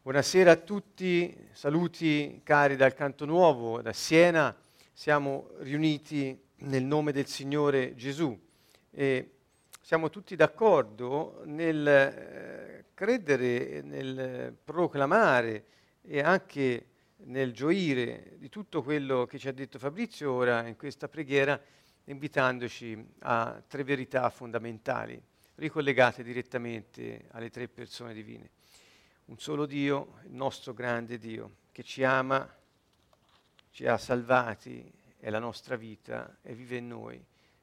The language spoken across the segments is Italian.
Buonasera a tutti, saluti cari dal Canto Nuovo, da Siena. Siamo riuniti nel nome del Signore Gesù e siamo tutti d'accordo nel eh, credere, nel proclamare e anche nel gioire di tutto quello che ci ha detto Fabrizio ora in questa preghiera, invitandoci a tre verità fondamentali, ricollegate direttamente alle tre persone divine un solo Dio, il nostro grande Dio, che ci ama, ci ha salvati, è la nostra vita e vive in noi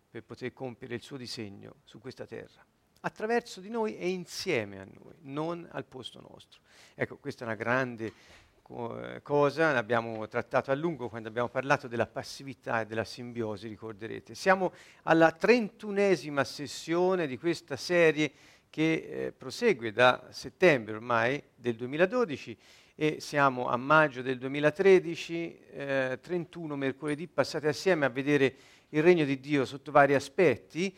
per poter compiere il suo disegno su questa terra, attraverso di noi e insieme a noi, non al posto nostro. Ecco, questa è una grande eh, cosa, l'abbiamo trattato a lungo quando abbiamo parlato della passività e della simbiosi, ricorderete. Siamo alla trentunesima sessione di questa serie che eh, prosegue da settembre ormai del 2012 e siamo a maggio del 2013, eh, 31 mercoledì passati assieme a vedere il regno di Dio sotto vari aspetti.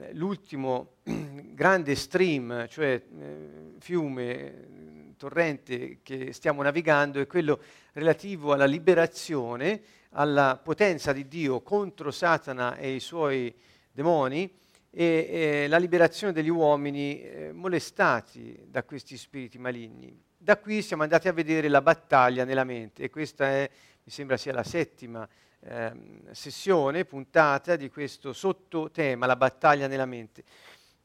Eh, l'ultimo grande stream, cioè eh, fiume, torrente che stiamo navigando è quello relativo alla liberazione, alla potenza di Dio contro Satana e i suoi demoni e, e la liberazione degli uomini eh, molestati da questi spiriti maligni. Da qui siamo andati a vedere la battaglia nella mente e questa è, mi sembra sia la settima eh, sessione, puntata di questo sottotema, la battaglia nella mente.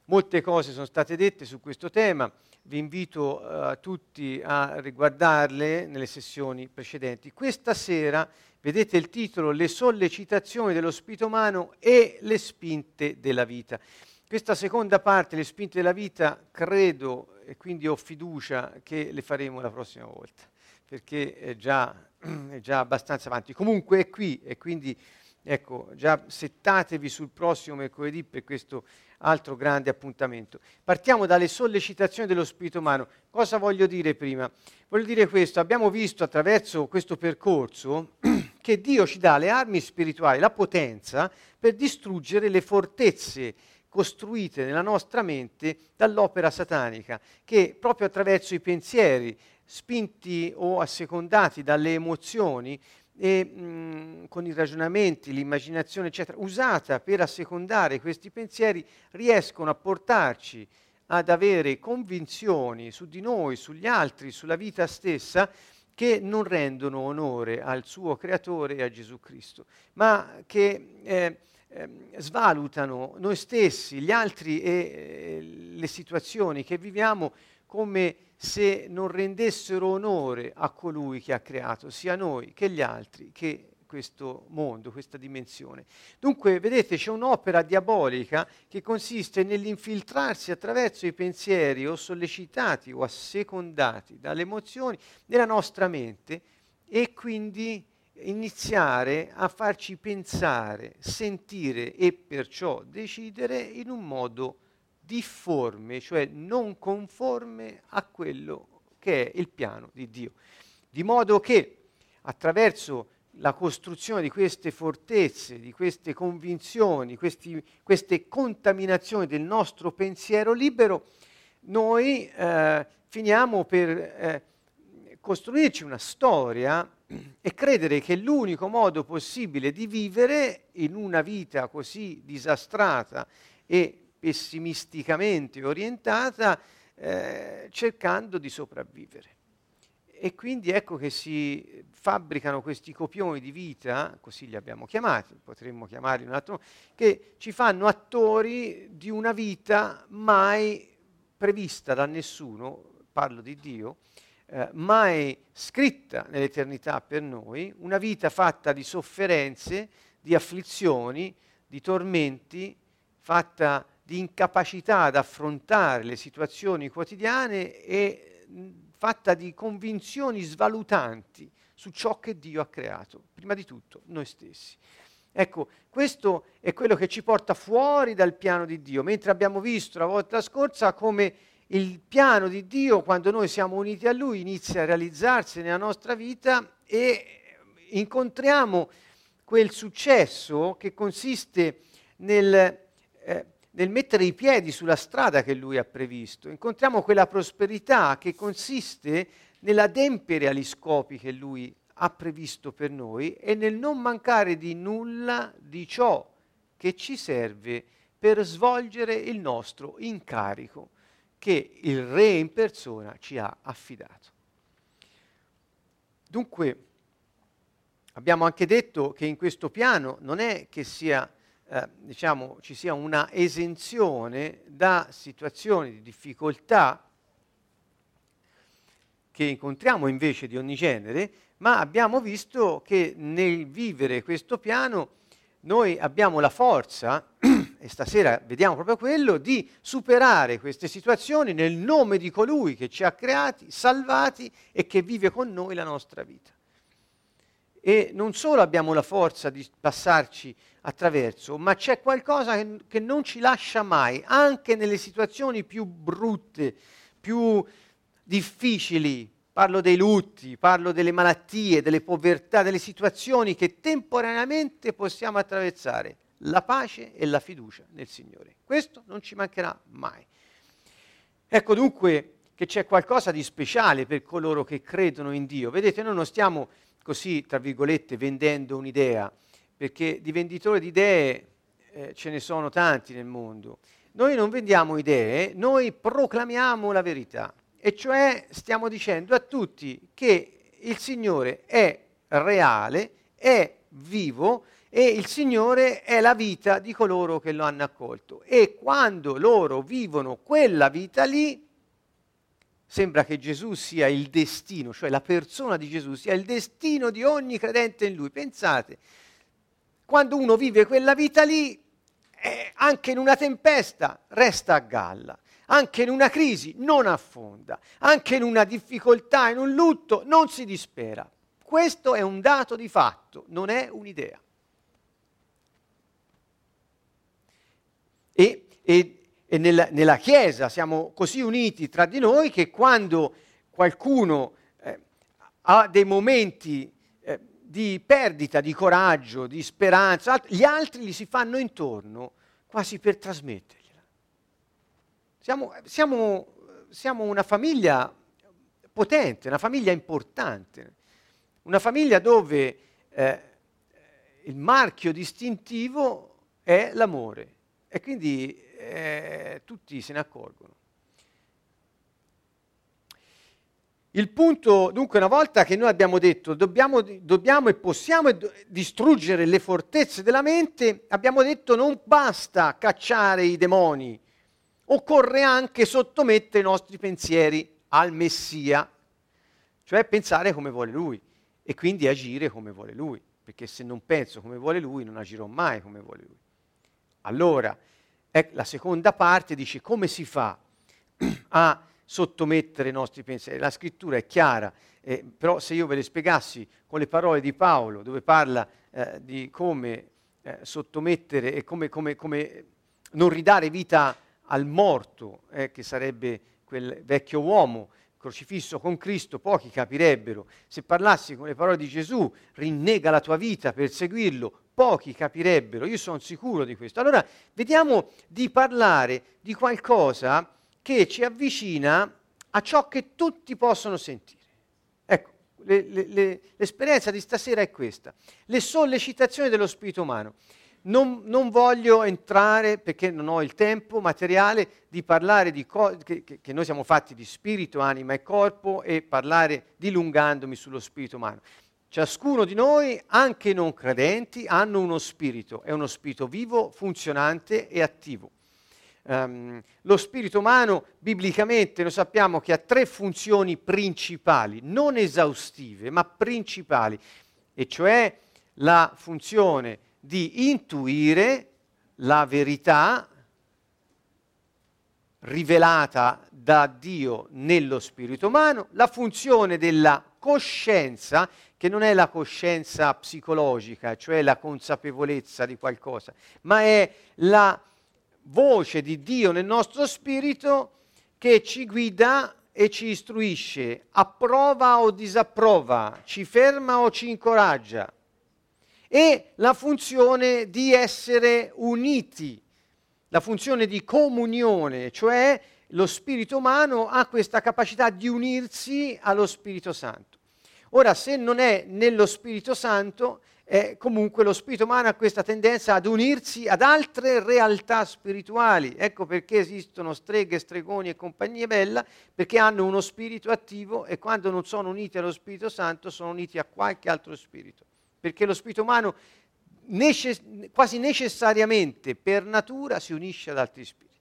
Molte cose sono state dette su questo tema, vi invito uh, tutti a riguardarle nelle sessioni precedenti. Questa sera vedete il titolo Le sollecitazioni dello spirito umano e le spinte della vita. Questa seconda parte, le spinte della vita, credo e quindi ho fiducia che le faremo la prossima volta, perché è già, è già abbastanza avanti. Comunque è qui e quindi ecco, già settatevi sul prossimo mercoledì per questo altro grande appuntamento. Partiamo dalle sollecitazioni dello spirito umano. Cosa voglio dire prima? Voglio dire questo, abbiamo visto attraverso questo percorso che Dio ci dà le armi spirituali, la potenza per distruggere le fortezze costruite nella nostra mente dall'opera satanica, che proprio attraverso i pensieri, spinti o assecondati dalle emozioni, e mh, con i ragionamenti, l'immaginazione, eccetera, usata per assecondare questi pensieri, riescono a portarci ad avere convinzioni su di noi, sugli altri, sulla vita stessa, che non rendono onore al suo creatore e a Gesù Cristo, ma che eh, eh, svalutano noi stessi, gli altri e eh, le situazioni che viviamo come se non rendessero onore a colui che ha creato, sia noi che gli altri, che questo mondo, questa dimensione. Dunque, vedete, c'è un'opera diabolica che consiste nell'infiltrarsi attraverso i pensieri o sollecitati o assecondati dalle emozioni nella nostra mente e quindi iniziare a farci pensare, sentire e perciò decidere in un modo difforme, cioè non conforme a quello che è il piano di Dio. Di modo che attraverso la costruzione di queste fortezze, di queste convinzioni, questi, queste contaminazioni del nostro pensiero libero, noi eh, finiamo per eh, costruirci una storia e credere che l'unico modo possibile di vivere in una vita così disastrata e pessimisticamente orientata, eh, cercando di sopravvivere. E quindi ecco che si fabbricano questi copioni di vita, così li abbiamo chiamati, potremmo chiamarli un altro, che ci fanno attori di una vita mai prevista da nessuno, parlo di Dio, eh, mai scritta nell'eternità per noi, una vita fatta di sofferenze, di afflizioni, di tormenti, fatta di incapacità ad affrontare le situazioni quotidiane e fatta di convinzioni svalutanti su ciò che Dio ha creato, prima di tutto noi stessi. Ecco, questo è quello che ci porta fuori dal piano di Dio, mentre abbiamo visto la volta scorsa come il piano di Dio, quando noi siamo uniti a Lui, inizia a realizzarsi nella nostra vita e incontriamo quel successo che consiste nel eh, nel mettere i piedi sulla strada che Lui ha previsto. Incontriamo quella prosperità che consiste nell'adempiere agli scopi che Lui ha previsto per noi e nel non mancare di nulla di ciò che ci serve per svolgere il nostro incarico che il Re in persona ci ha affidato. Dunque, abbiamo anche detto che in questo piano non è che sia, eh, diciamo, ci sia una esenzione da situazioni di difficoltà che incontriamo invece di ogni genere, ma abbiamo visto che nel vivere questo piano noi abbiamo la forza, e stasera vediamo proprio quello, di superare queste situazioni nel nome di colui che ci ha creati, salvati e che vive con noi la nostra vita. E non solo abbiamo la forza di passarci attraverso, ma c'è qualcosa che, che non ci lascia mai, anche nelle situazioni più brutte, più difficili, parlo dei lutti, parlo delle malattie, delle povertà, delle situazioni che temporaneamente possiamo attraversare, la pace e la fiducia nel Signore. Questo non ci mancherà mai. Ecco dunque che c'è qualcosa di speciale per coloro che credono in Dio. Vedete, noi non stiamo così, tra virgolette, vendendo un'idea, perché di venditori di idee eh, ce ne sono tanti nel mondo. Noi non vendiamo idee, noi proclamiamo la verità. E cioè stiamo dicendo a tutti che il Signore è reale, è vivo e il Signore è la vita di coloro che lo hanno accolto. E quando loro vivono quella vita lì, sembra che Gesù sia il destino, cioè la persona di Gesù sia il destino di ogni credente in Lui. Pensate, quando uno vive quella vita lì, eh, anche in una tempesta resta a galla anche in una crisi non affonda, anche in una difficoltà, in un lutto non si dispera. Questo è un dato di fatto, non è un'idea. E, e, e nella, nella, Chiesa siamo così uniti tra di noi che quando qualcuno eh, ha dei momenti di perdita di coraggio, di speranza, gli altri gli si fanno intorno quasi per trasmettergli. Siamo, siamo, siamo una famiglia potente, una famiglia importante, una famiglia dove eh, il marchio distintivo è l'amore e quindi eh, tutti se ne accorgono. Il punto, dunque, una volta che noi abbiamo detto dobbiamo, dobbiamo e possiamo distruggere le fortezze della mente, abbiamo detto non basta cacciare i demoni, occorre anche sottomettere i nostri pensieri al Messia, cioè pensare come vuole Lui e quindi agire come vuole Lui, perché se non penso come vuole Lui non agirò mai come vuole Lui. Allora, la seconda parte dice come si fa a sottomettere i nostri pensieri. La scrittura è chiara, eh, però se io ve le spiegassi con le parole di Paolo, dove parla eh, di come eh, sottomettere e come, come, come non ridare vita al morto, eh, che sarebbe quel vecchio uomo crocifisso con Cristo, pochi capirebbero. Se parlassi con le parole di Gesù, rinnega la tua vita per seguirlo, pochi capirebbero. Io sono sicuro di questo. Allora, vediamo di parlare di qualcosa che ci avvicina a ciò che tutti possono sentire. Ecco, le, le, le, l'esperienza di stasera è questa. Le sollecitazioni dello spirito umano. Non, non, voglio entrare, perché non ho il tempo materiale, di parlare di cose, che, che, noi siamo fatti di spirito, anima e corpo, e parlare dilungandomi sullo spirito umano. Ciascuno di noi, anche non credenti, hanno uno spirito, è uno spirito vivo, funzionante e attivo. Um, lo spirito umano, biblicamente, lo sappiamo che ha tre funzioni principali, non esaustive, ma principali, e cioè la funzione di intuire la verità rivelata da Dio nello spirito umano, la funzione della coscienza, che non è la coscienza psicologica, cioè la consapevolezza di qualcosa, ma è la voce di Dio nel nostro spirito che ci guida e ci istruisce, approva o disapprova, ci ferma o ci incoraggia e la funzione di essere uniti, la funzione di comunione, cioè lo spirito umano ha questa capacità di unirsi allo Spirito Santo. Ora, se non è nello Spirito Santo, eh, comunque lo spirito umano ha questa tendenza ad unirsi ad altre realtà spirituali. Ecco perché esistono streghe, stregoni e compagnia bella, perché hanno uno spirito attivo e quando non sono uniti allo Spirito Santo sono uniti a qualche altro spirito. Perché lo spirito umano necess- quasi necessariamente per natura si unisce ad altri spiriti.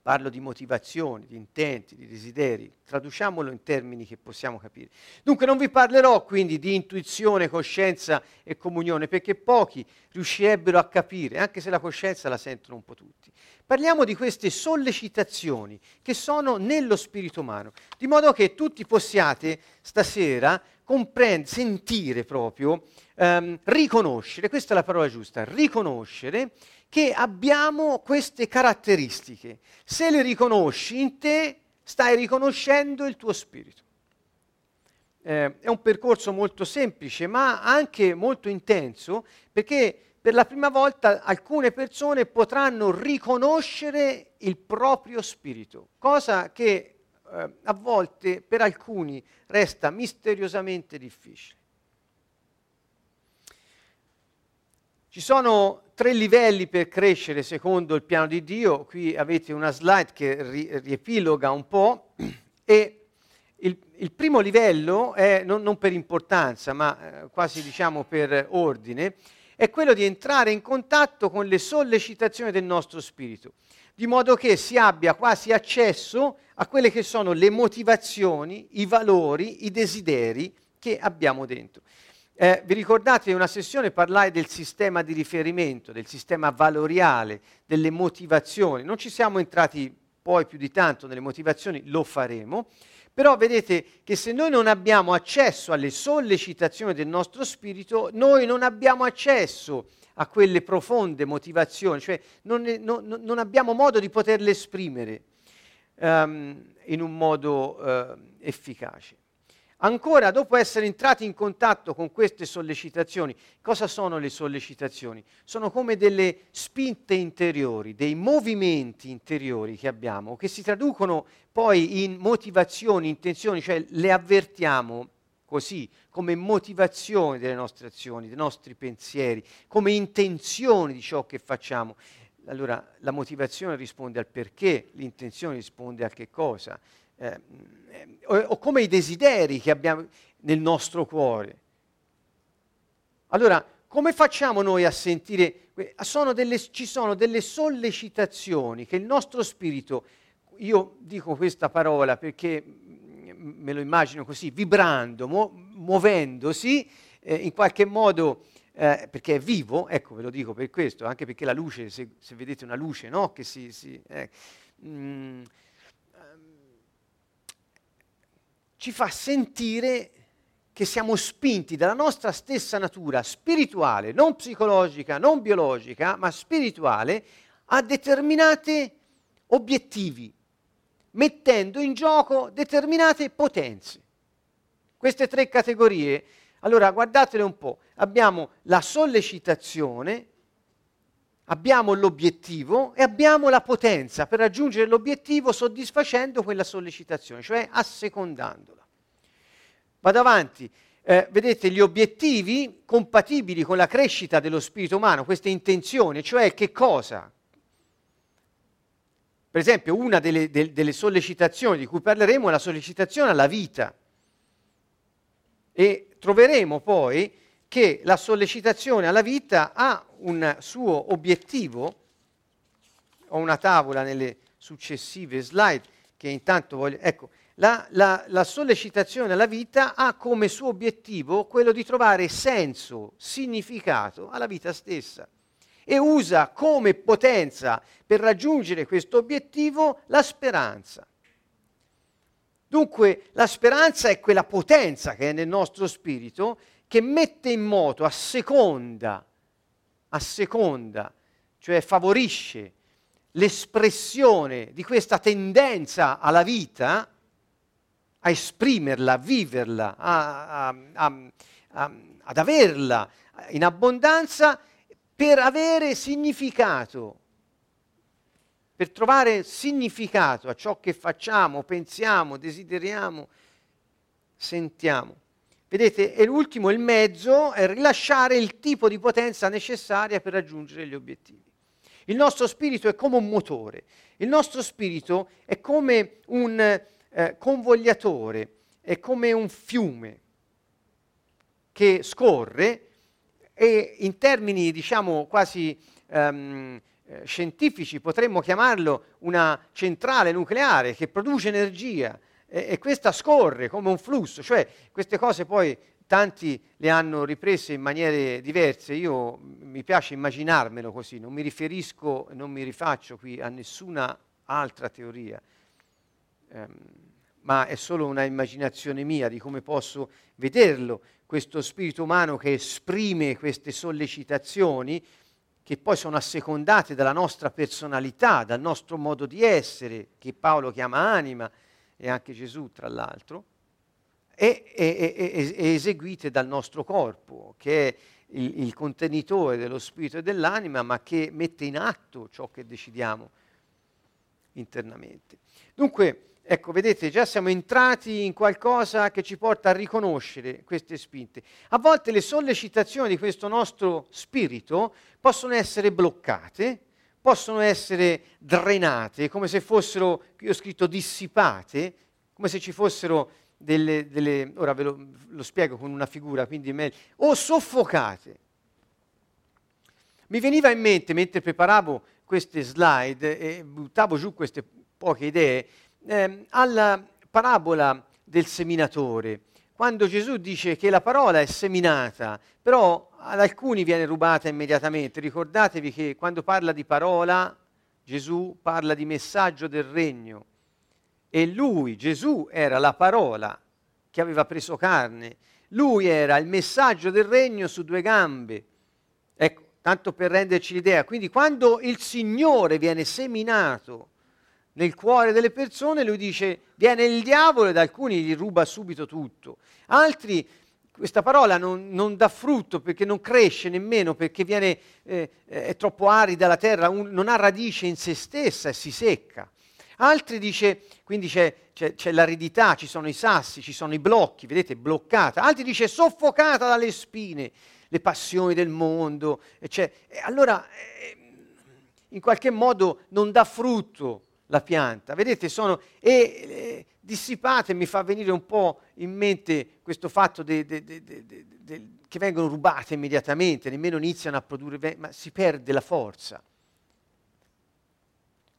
Parlo di motivazioni, di intenti, di desideri, traduciamolo in termini che possiamo capire. Dunque non vi parlerò quindi di intuizione, coscienza e comunione, perché pochi riuscirebbero a capire, anche se la coscienza la sentono un po' tutti. Parliamo di queste sollecitazioni che sono nello spirito umano, di modo che tutti possiate stasera comprendere, sentire proprio, ehm, riconoscere, questa è la parola giusta, riconoscere che abbiamo queste caratteristiche. Se le riconosci in te, stai riconoscendo il tuo spirito. Eh, è un percorso molto semplice, ma anche molto intenso, perché per la prima volta alcune persone potranno riconoscere il proprio spirito, cosa che eh, a volte per alcuni resta misteriosamente difficile. Ci sono tre livelli per crescere secondo il piano di Dio, qui avete una slide che ri- riepiloga un po' e il, il primo livello è, non, non per importanza, ma eh, quasi diciamo per ordine, è quello di entrare in contatto con le sollecitazioni del nostro spirito di modo che si abbia quasi accesso a quelle che sono le motivazioni, i valori, i desideri che abbiamo dentro. Eh, vi ricordate in una sessione parlai del sistema di riferimento, del sistema valoriale, delle motivazioni. Non ci siamo entrati poi più di tanto nelle motivazioni, lo faremo. Però vedete che se noi non abbiamo accesso alle sollecitazioni del nostro spirito, noi non abbiamo accesso a quelle profonde motivazioni, cioè non, non, non abbiamo modo di poterle esprimere um, in un modo uh, efficace. Ancora, dopo essere entrati in contatto con queste sollecitazioni, cosa sono le sollecitazioni? Sono come delle spinte interiori, dei movimenti interiori che abbiamo, che si traducono poi in motivazioni, intenzioni, cioè le avvertiamo così come motivazione delle nostre azioni, dei nostri pensieri, come intenzioni di ciò che facciamo. Allora la motivazione risponde al perché, l'intenzione risponde a che cosa, eh, o, o come i desideri che abbiamo nel nostro cuore. Allora, come facciamo noi a sentire? Sono delle, ci sono delle sollecitazioni che il nostro spirito, io dico questa parola perché me lo immagino così, vibrando, mu- muovendosi, eh, in qualche modo, eh, perché è vivo, ecco ve lo dico per questo, anche perché la luce, se, se vedete una luce, no? Che si... si eh, mm, ci fa sentire che siamo spinti dalla nostra stessa natura spirituale, non psicologica, non biologica, ma spirituale, a determinati obiettivi, mettendo in gioco determinate potenze. Queste tre categorie, allora guardatele un po', abbiamo la sollecitazione, abbiamo l'obiettivo e abbiamo la potenza per raggiungere l'obiettivo soddisfacendo quella sollecitazione, cioè assecondandola. Vado avanti. Eh, vedete gli obiettivi compatibili con la crescita dello spirito umano, queste intenzioni, cioè che cosa? Per esempio, una delle, de, delle sollecitazioni di cui parleremo è la sollecitazione alla vita. E troveremo poi che la sollecitazione alla vita ha un suo obiettivo. Ho una tavola nelle successive slide che intanto voglio... Ecco, la, la, la, sollecitazione alla vita ha come suo obiettivo quello di trovare senso, significato alla vita stessa e usa come potenza per raggiungere questo obiettivo la speranza. Dunque la speranza è quella potenza che è nel nostro spirito che mette in moto a seconda, a seconda, cioè favorisce l'espressione di questa tendenza alla vita, a esprimerla, a viverla, a, a, ad averla in abbondanza per avere significato, per trovare significato a ciò che facciamo, pensiamo, desideriamo, sentiamo. Vedete, e l'ultimo, il mezzo, è rilasciare il tipo di potenza necessaria per raggiungere gli obiettivi. Il nostro spirito è come un motore, il nostro spirito è come un eh, convogliatore, è come un fiume che scorre e in termini diciamo quasi um, scientifici potremmo chiamarlo una centrale nucleare che produce energia e, e questa scorre come un flusso, cioè queste cose poi tanti le hanno riprese in maniere diverse, io mi piace immaginarmelo così, non mi riferisco, non mi rifaccio qui a nessuna altra teoria, ehm, ma è solo una immaginazione mia di come posso vederlo, questo spirito umano che esprime queste sollecitazioni, che poi sono assecondate dalla nostra personalità, dal nostro modo di essere, che Paolo chiama anima, e anche Gesù tra l'altro, e, e, e, e eseguite dal nostro corpo, che è il, il, contenitore dello spirito e dell'anima, ma che mette in atto ciò che decidiamo internamente. Dunque, ecco, vedete, già siamo entrati in qualcosa che ci porta a riconoscere queste spinte. A volte le sollecitazioni di questo nostro spirito possono essere bloccate, possono essere drenate, come se fossero, qui ho scritto dissipate, come se ci fossero delle, delle ora ve lo, lo, spiego con una figura, quindi meglio, o soffocate. Mi veniva in mente, mentre preparavo queste slide e buttavo giù queste poche idee, eh, alla parabola del seminatore, quando Gesù dice che la parola è seminata, però ad alcuni viene rubata immediatamente. Ricordatevi che quando parla di parola, Gesù parla di messaggio del regno. E lui, Gesù, era la parola che aveva preso carne. Lui era il messaggio del regno su due gambe. Ecco, tanto per renderci l'idea. Quindi quando il Signore viene seminato nel cuore delle persone, lui dice, viene il diavolo ed alcuni gli ruba subito tutto. Altri questa parola non, non, dà frutto perché non cresce nemmeno, perché viene, eh, è troppo arida la terra, un, non ha radice in se stessa e si secca. Altri dice, quindi c'è, c'è, c'è, l'aridità, ci sono i sassi, ci sono i blocchi, vedete, bloccata. Altri dice soffocata dalle spine, le passioni del mondo. E e allora, eh, in qualche modo non dà frutto la pianta. Vedete, sono... E, eh, dissipate, mi fa venire un po' in mente questo fatto de, de, de, che vengono rubate immediatamente, nemmeno iniziano a produrre, ma si perde la forza.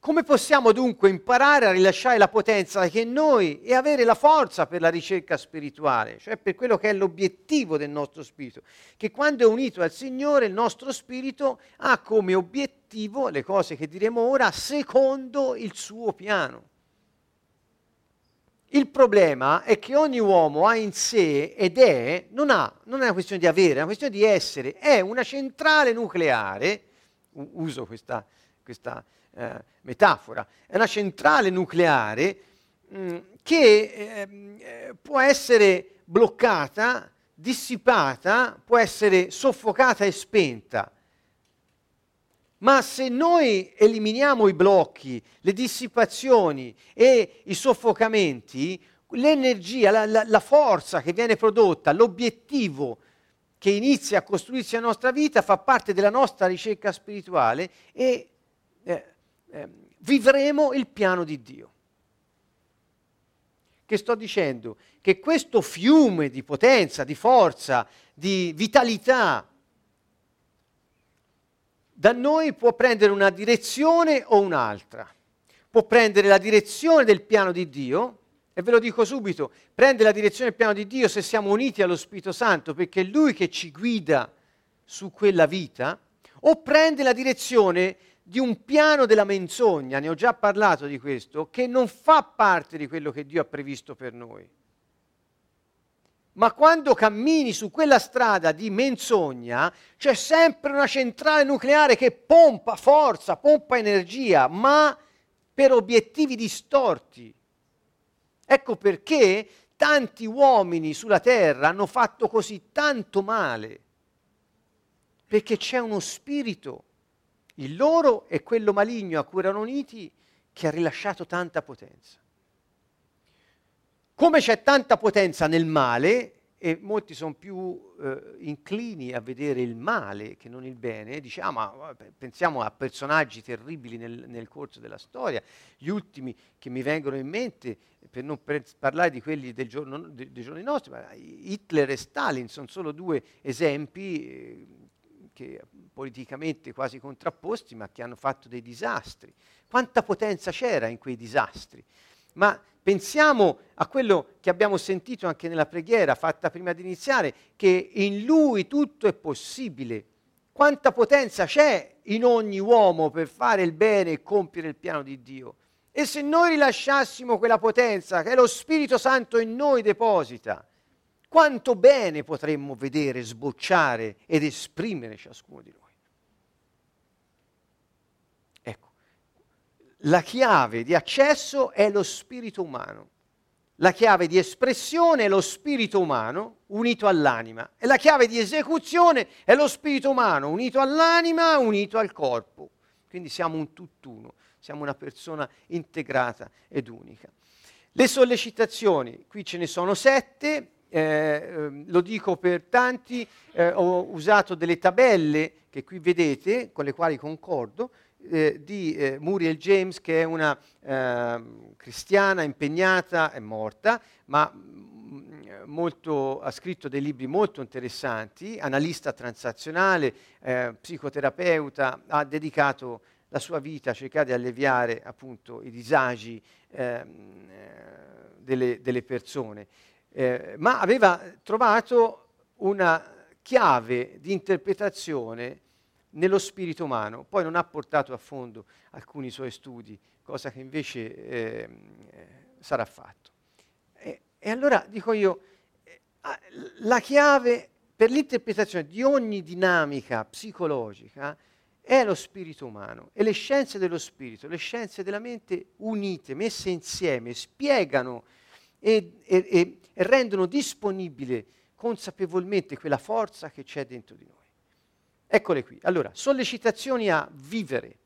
Come possiamo dunque imparare a rilasciare la potenza che noi e avere la forza per la ricerca spirituale, cioè per quello che è l'obiettivo del nostro spirito, che quando è unito al Signore il nostro spirito ha come obiettivo le cose che diremo ora secondo il suo piano. Il problema è che ogni uomo ha in sé ed è, non, ha, non è una questione di avere, è una questione di essere, è una centrale nucleare, uso questa, questa eh, metafora, è una centrale nucleare mh, mm, che ehm, eh, può essere bloccata, dissipata, può essere soffocata e spenta. Ma se noi eliminiamo i blocchi, le dissipazioni e i soffocamenti, l'energia, la, la, la forza che viene prodotta, l'obiettivo che inizia a costruirsi la nostra vita fa parte della nostra ricerca spirituale e eh, eh, vivremo il piano di Dio. Che sto dicendo? Che questo fiume di potenza, di forza, di vitalità da noi può prendere una direzione o un'altra. Può prendere la direzione del piano di Dio, e ve lo dico subito, prende la direzione del piano di Dio se siamo uniti allo Spirito Santo, perché è Lui che ci guida su quella vita, o prende la direzione di un piano della menzogna, ne ho già parlato di questo, che non fa parte di quello che Dio ha previsto per noi ma quando cammini su quella strada di menzogna c'è sempre una centrale nucleare che pompa forza, pompa energia, ma per obiettivi distorti. Ecco perché tanti uomini sulla terra hanno fatto così tanto male. perché c'è uno spirito, il loro e quello maligno a cui erano uniti, che ha rilasciato tanta potenza. Come c'è tanta potenza nel male, e molti sono più eh, inclini a vedere il male che non il bene, diciamo, pensiamo a personaggi terribili nel, nel, corso della storia, gli ultimi che mi vengono in mente, per non per parlare di quelli giorno, de, dei giorni nostri, ma Hitler e Stalin sono solo due esempi eh, che politicamente quasi contrapposti, ma che hanno fatto dei disastri. Quanta potenza c'era in quei disastri? Ma pensiamo a quello che abbiamo sentito anche nella preghiera fatta prima di iniziare, che in lui tutto è possibile. Quanta potenza c'è in ogni uomo per fare il bene e compiere il piano di Dio. E se noi rilasciassimo quella potenza che lo Spirito Santo in noi deposita, quanto bene potremmo vedere, sbocciare ed esprimere ciascuno di noi. la chiave di accesso è lo spirito umano. La chiave di espressione è lo spirito umano unito all'anima e la chiave di esecuzione è lo spirito umano unito all'anima, unito al corpo. Quindi siamo un tutt'uno, siamo una persona integrata ed unica. Le sollecitazioni, qui ce ne sono sette, eh, ehm, lo dico per tanti, eh, ho usato delle tabelle che qui vedete, con le quali concordo, eh, di eh, Muriel James, che è una eh, cristiana impegnata, è morta, ma mm, molto, ha scritto dei libri molto interessanti, analista transazionale, eh, psicoterapeuta, ha dedicato la sua vita a cercare di alleviare appunto i disagi ehm, eh, delle, delle, persone, eh, ma aveva trovato una chiave di interpretazione nello spirito umano. Poi non ha portato a fondo alcuni suoi studi, cosa che invece eh, sarà fatto. E, e, allora dico io, eh, la chiave per l'interpretazione di ogni dinamica psicologica è lo spirito umano e le scienze dello spirito, le scienze della mente unite, messe insieme, spiegano e, e, e rendono disponibile consapevolmente quella forza che c'è dentro di noi. Eccole qui. Allora, sollecitazioni a vivere.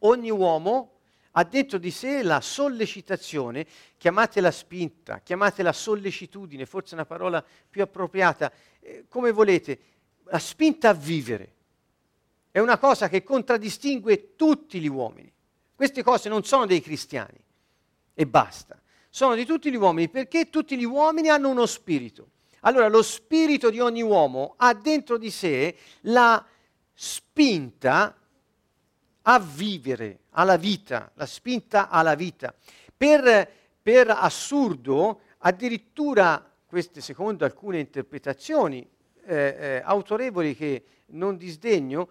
Ogni uomo ha dentro di sé la sollecitazione, chiamatela spinta, chiamatela sollecitudine, forse una parola più appropriata, eh, come volete, la spinta a vivere. È una cosa che contraddistingue tutti gli uomini. Queste cose non sono dei cristiani e basta. Sono di tutti gli uomini perché tutti gli uomini hanno uno spirito. Allora lo spirito di ogni uomo ha dentro di sé la spinta a vivere, alla vita, la spinta alla vita. Per, per assurdo, addirittura, queste secondo alcune interpretazioni eh, eh, autorevoli che non disdegno,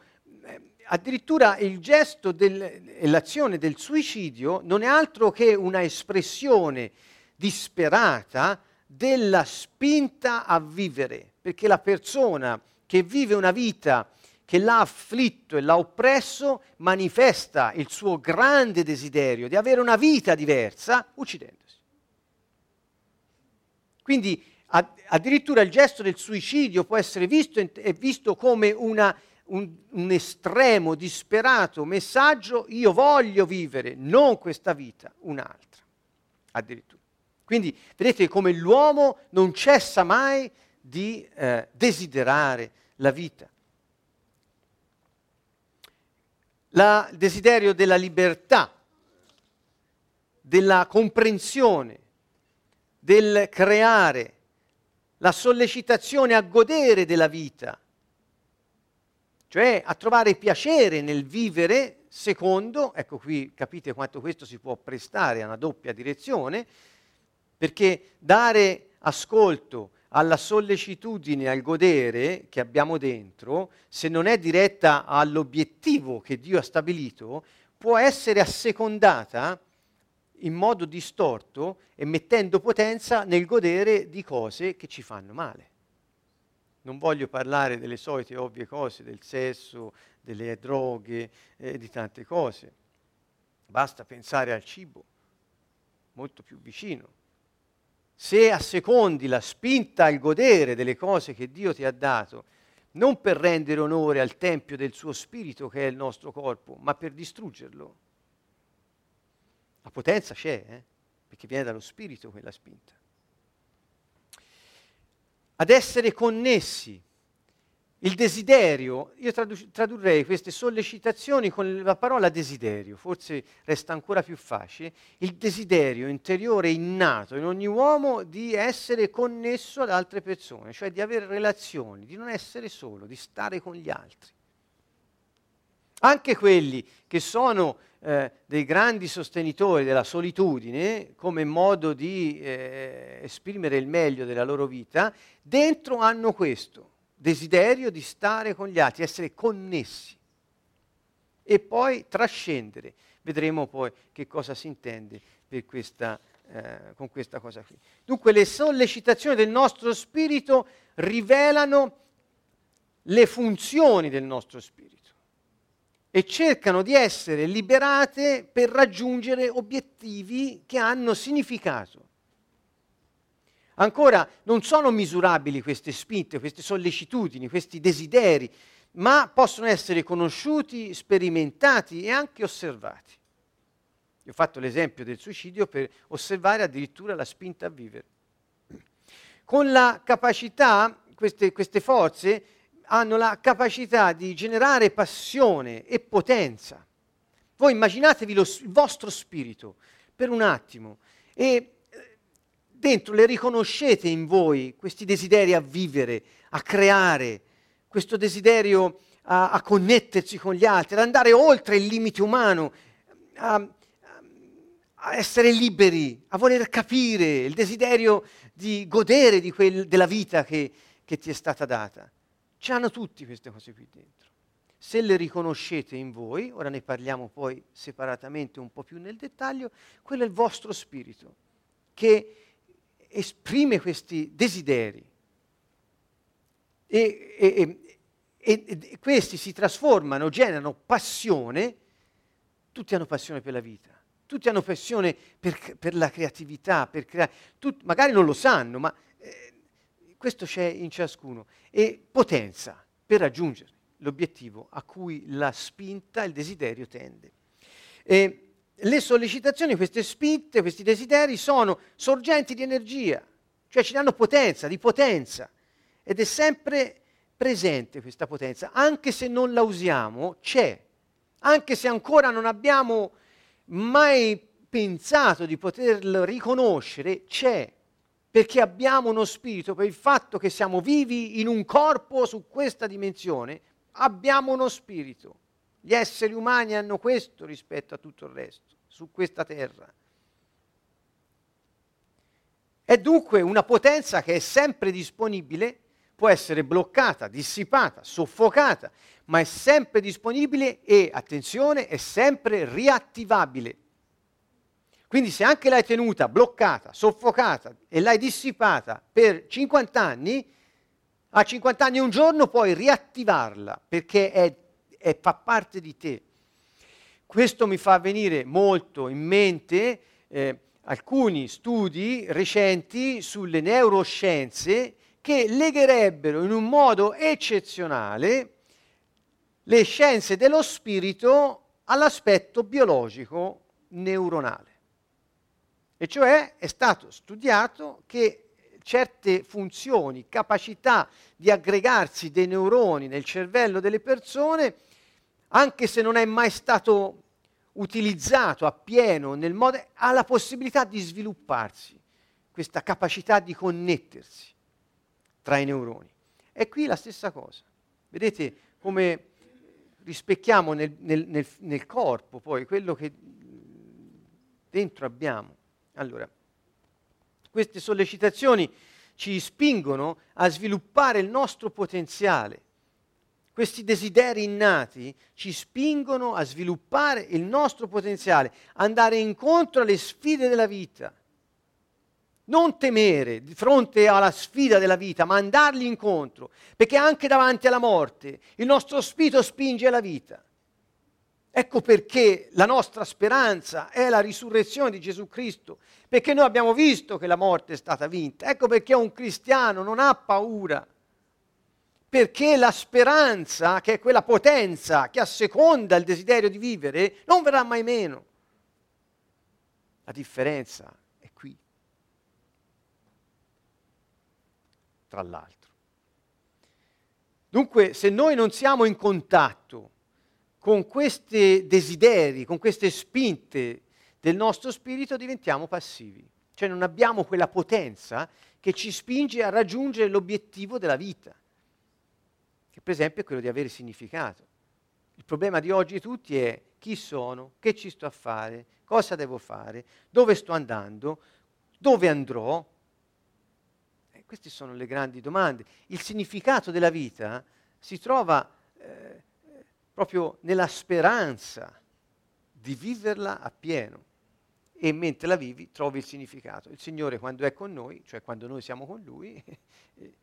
addirittura il gesto e l'azione del suicidio non è altro che una espressione disperata della spinta a vivere, perché la persona che vive una vita che l'ha afflitto e l'ha oppresso manifesta il suo grande desiderio di avere una vita diversa uccidendosi. Quindi addirittura il gesto del suicidio può essere visto, visto come una, un, un estremo, disperato messaggio, io voglio vivere, non questa vita, un'altra, addirittura. Quindi vedete come l'uomo non cessa mai di eh, desiderare la vita. il desiderio della libertà, della comprensione, del creare, la sollecitazione a godere della vita, cioè a trovare piacere nel vivere secondo, ecco qui capite quanto questo si può prestare a una doppia direzione, perché dare ascolto alla sollecitudine, al godere che abbiamo dentro, se non è diretta all'obiettivo che Dio ha stabilito, può essere assecondata in modo distorto e mettendo potenza nel godere di cose che ci fanno male. Non voglio parlare delle solite ovvie cose, del sesso, delle droghe, eh, di tante cose. Basta pensare al cibo, molto più vicino se assecondi la spinta al godere delle cose che Dio ti ha dato non per rendere onore al tempio del suo spirito che è il nostro corpo, ma per distruggerlo. La potenza c'è, eh? perché viene dallo spirito quella spinta. Ad essere connessi il desiderio, io tradu- tradurrei queste sollecitazioni con la parola desiderio, forse resta ancora più facile, il desiderio interiore innato in ogni uomo di essere connesso ad altre persone, cioè di avere relazioni, di non essere solo, di stare con gli altri. Anche quelli che sono eh, dei grandi sostenitori della solitudine come modo di eh, esprimere il meglio della loro vita, dentro hanno questo desiderio di stare con gli altri, essere connessi e poi trascendere. Vedremo poi che cosa si intende questa, eh, con questa cosa qui. Dunque le sollecitazioni del nostro spirito rivelano le funzioni del nostro spirito e cercano di essere liberate per raggiungere obiettivi che hanno significato. Ancora, non sono misurabili queste spinte, queste sollecitudini, questi desideri, ma possono essere conosciuti, sperimentati e anche osservati. Io ho fatto l'esempio del suicidio per osservare addirittura la spinta a vivere. Con la capacità, queste, queste forze hanno la capacità di generare passione e potenza. Voi immaginatevi lo, il vostro spirito per un attimo e dentro le riconoscete in voi questi desideri a vivere, a creare, questo desiderio a, a connettersi con gli altri, ad andare oltre il limite umano, a, a essere liberi, a voler capire, il desiderio di godere di quel, della vita che, che ti è stata data. Ce l'hanno tutti queste cose qui dentro. Se le riconoscete in voi, ora ne parliamo poi separatamente un po' più nel dettaglio, quello è il vostro spirito, che esprime questi desideri. E, e, e, e, questi si trasformano, generano passione, tutti hanno passione per la vita, tutti hanno passione per, per la creatività, per creare, tut, magari non lo sanno, ma questo c'è in ciascuno, e potenza per raggiungere l'obiettivo a cui la spinta, il desiderio tende. E, le sollecitazioni, queste spinte, questi desideri sono sorgenti di energia, cioè ci danno potenza, di potenza. Ed è sempre presente questa potenza, anche se non la usiamo, c'è. Anche se ancora non abbiamo mai pensato di poterlo riconoscere, c'è. Perché abbiamo uno spirito, per il fatto che siamo vivi in un corpo su questa dimensione, abbiamo uno spirito. Gli esseri umani hanno questo rispetto a tutto il resto, su questa terra. È dunque una potenza che è sempre disponibile, può essere bloccata, dissipata, soffocata, ma è sempre disponibile e, attenzione, è sempre riattivabile. Quindi se anche l'hai tenuta bloccata, soffocata e l'hai dissipata per 50 anni, a 50 anni un giorno puoi riattivarla perché è e fa parte di te. Questo mi fa venire molto in mente eh, alcuni studi recenti sulle neuroscienze che legherebbero in un modo eccezionale le scienze dello spirito all'aspetto biologico neuronale. E cioè è stato studiato che certe funzioni, capacità di aggregarsi dei neuroni nel cervello delle persone anche se non è mai stato utilizzato appieno nel modo, ha la possibilità di svilupparsi, questa capacità di connettersi tra i neuroni. E qui la stessa cosa. Vedete come rispecchiamo nel, nel, nel, nel corpo poi quello che dentro abbiamo. Allora, queste sollecitazioni ci spingono a sviluppare il nostro potenziale questi desideri innati ci spingono a sviluppare il nostro potenziale, andare incontro alle sfide della vita. Non temere di fronte alla sfida della vita, ma andargli incontro, perché anche davanti alla morte il nostro spirito spinge alla vita. Ecco perché la nostra speranza è la risurrezione di Gesù Cristo, perché noi abbiamo visto che la morte è stata vinta. Ecco perché un cristiano non ha paura perché la speranza, che è quella potenza che asseconda il desiderio di vivere, non verrà mai meno. La differenza è qui, tra l'altro. Dunque, se noi non siamo in contatto con questi desideri, con queste spinte del nostro spirito, diventiamo passivi. Cioè non abbiamo quella potenza che ci spinge a raggiungere l'obiettivo della vita, che per esempio è quello di avere significato. Il problema di oggi tutti è chi sono, che ci sto a fare, cosa devo fare, dove sto andando, dove andrò, queste sono le grandi domande. Il significato della vita si trova eh, proprio nella speranza di viverla appieno e mentre la vivi trovi il significato. Il Signore quando è con noi, cioè quando noi siamo con Lui, eh,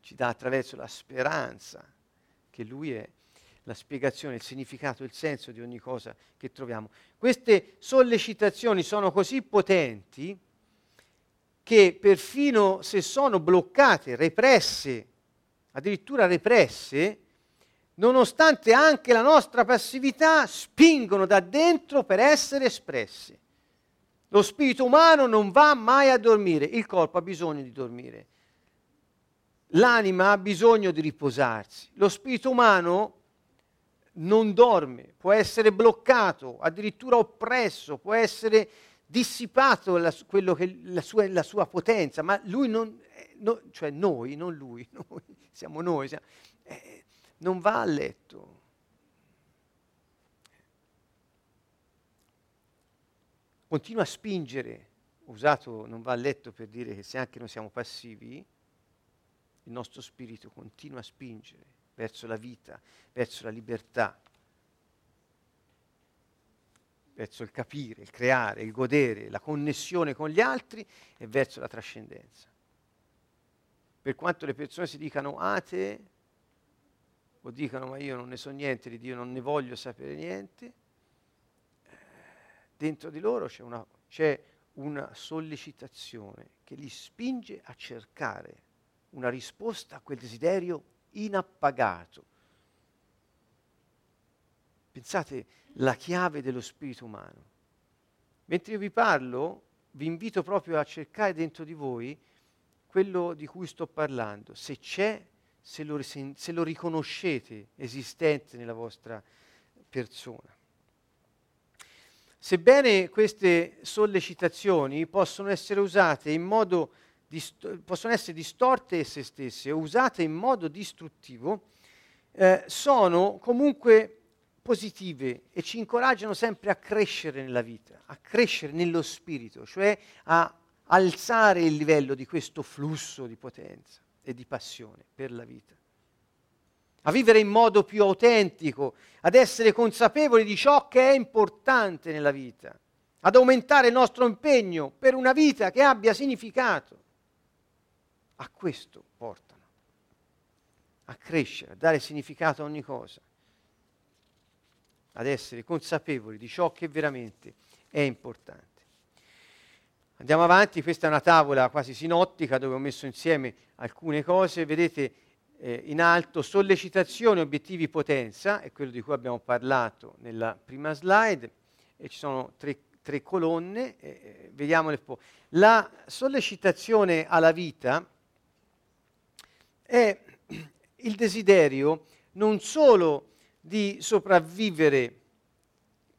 ci dà attraverso la speranza che Lui è la spiegazione, il significato, il senso di ogni cosa che troviamo. Queste sollecitazioni sono così potenti che perfino se sono bloccate, represse, addirittura represse, nonostante anche la nostra passività, spingono da dentro per essere espresse. Lo spirito umano non va mai a dormire, il corpo ha bisogno di dormire. L'anima ha bisogno di riposarsi. Lo spirito umano non dorme, può essere bloccato, addirittura oppresso, può essere dissipato la, che, la, sua, la, sua, potenza, ma lui non, eh, no, cioè noi, non lui, noi, siamo noi, siamo, eh, non va a letto. Continua a spingere, usato non va a letto per dire che se anche noi siamo passivi, il nostro spirito continua a spingere verso la vita, verso la libertà, verso il capire, il creare, il godere, la connessione con gli altri e verso la trascendenza. Per quanto le persone si dicano atee o dicano ma io non ne so niente di Dio, non ne voglio sapere niente, dentro di loro c'è una, c'è una sollecitazione che li spinge a cercare una risposta a quel desiderio inappagato. Pensate, la chiave dello spirito umano. Mentre io vi parlo, vi invito proprio a cercare dentro di voi quello di cui sto parlando, se c'è, se lo, se lo riconoscete esistente nella vostra persona. Sebbene queste sollecitazioni possono essere usate in modo dist- possono essere distorte esse stesse usate in modo distruttivo, eh, sono comunque positive e ci incoraggiano sempre a crescere nella vita, a crescere nello spirito, cioè a alzare il livello di questo flusso di potenza e di passione per la vita. A vivere in modo più autentico, ad essere consapevoli di ciò che è importante nella vita, ad aumentare il nostro impegno per una vita che abbia significato. A questo portano, a crescere, a dare significato a ogni cosa ad essere consapevoli di ciò che veramente è importante. Andiamo avanti, questa è una tavola quasi sinottica dove ho messo insieme alcune cose, vedete eh, in alto sollecitazione, obiettivi, potenza, è quello di cui abbiamo parlato nella prima slide, e ci sono tre, tre colonne, eh, vediamole un po'. La sollecitazione alla vita è il desiderio non solo di sopravvivere,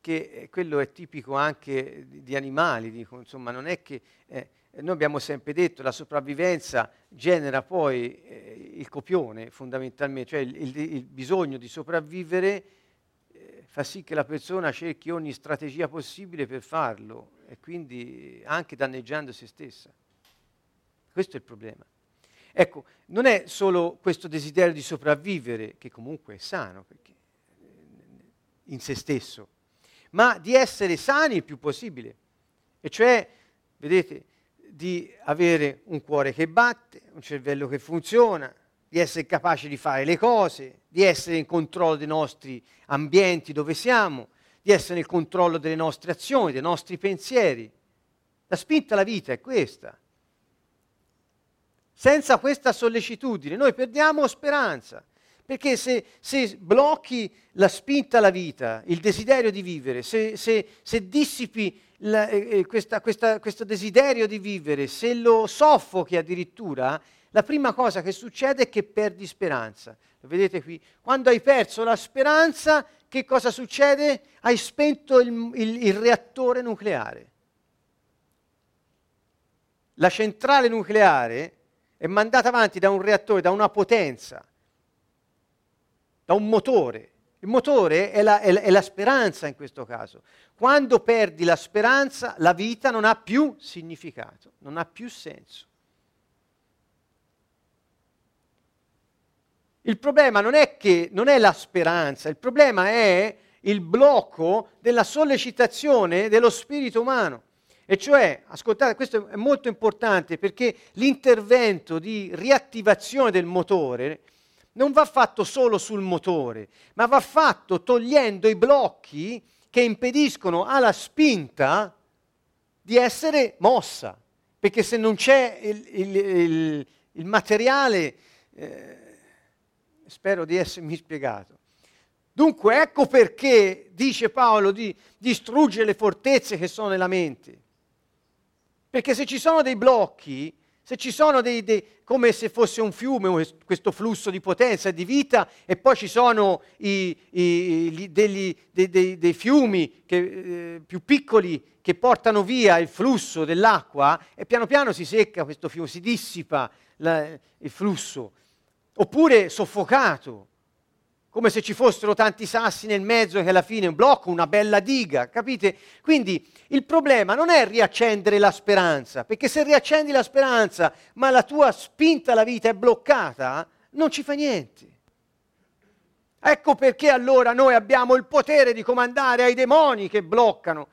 che quello è tipico anche di, animali, dico, insomma, non è che eh, noi abbiamo sempre detto la sopravvivenza genera poi eh, il copione fondamentalmente, cioè il, il, il bisogno di sopravvivere eh, fa sì che la persona cerchi ogni strategia possibile per farlo e quindi anche danneggiando se stessa. Questo è il problema. Ecco, non è solo questo desiderio di sopravvivere, che comunque è sano, perché in se stesso, ma di essere sani il più possibile. E cioè, vedete, di avere un cuore che batte, un cervello che funziona, di essere capaci di fare le cose, di essere in controllo dei nostri ambienti dove siamo, di essere nel controllo delle nostre azioni, dei nostri pensieri. La spinta alla vita è questa. Senza questa sollecitudine noi perdiamo speranza. Perché se, se, blocchi la spinta alla vita, il desiderio di vivere, se, se, se dissipi la, eh, eh, questa, questa, questo desiderio di vivere, se lo soffochi addirittura, la prima cosa che succede è che perdi speranza. Lo vedete qui? Quando hai perso la speranza, che cosa succede? Hai spento il, il, il reattore nucleare. La centrale nucleare è mandata avanti da un reattore, da una potenza, da un motore. Il motore è la, è, è la, speranza in questo caso. Quando perdi la speranza, la vita non ha più significato, non ha più senso. Il problema non è che non è la speranza, il problema è il blocco della sollecitazione dello spirito umano. E cioè, ascoltate, questo è molto importante perché l'intervento di riattivazione del motore non va fatto solo sul motore, ma va fatto togliendo i blocchi che impediscono alla spinta di essere mossa. Perché se non c'è il, il, il, il materiale... Eh, Spero di essermi spiegato. Dunque ecco perché dice Paolo di distruggere le fortezze che sono nella mente. Perché se ci sono dei blocchi, se ci sono dei, dei, come se fosse un fiume, questo flusso di potenza e di vita, e poi ci sono i, i, degli, dei, dei, fiumi che, eh, più piccoli che portano via il flusso dell'acqua, e piano piano si secca questo fiume, si dissipa la, il flusso. Oppure soffocato, come se ci fossero tanti sassi nel mezzo che alla fine un blocco, una bella diga, capite? Quindi il problema non è riaccendere la speranza, perché se riaccendi la speranza, ma la tua spinta alla vita è bloccata, non ci fa niente. Ecco perché allora noi abbiamo il potere di comandare ai demoni che bloccano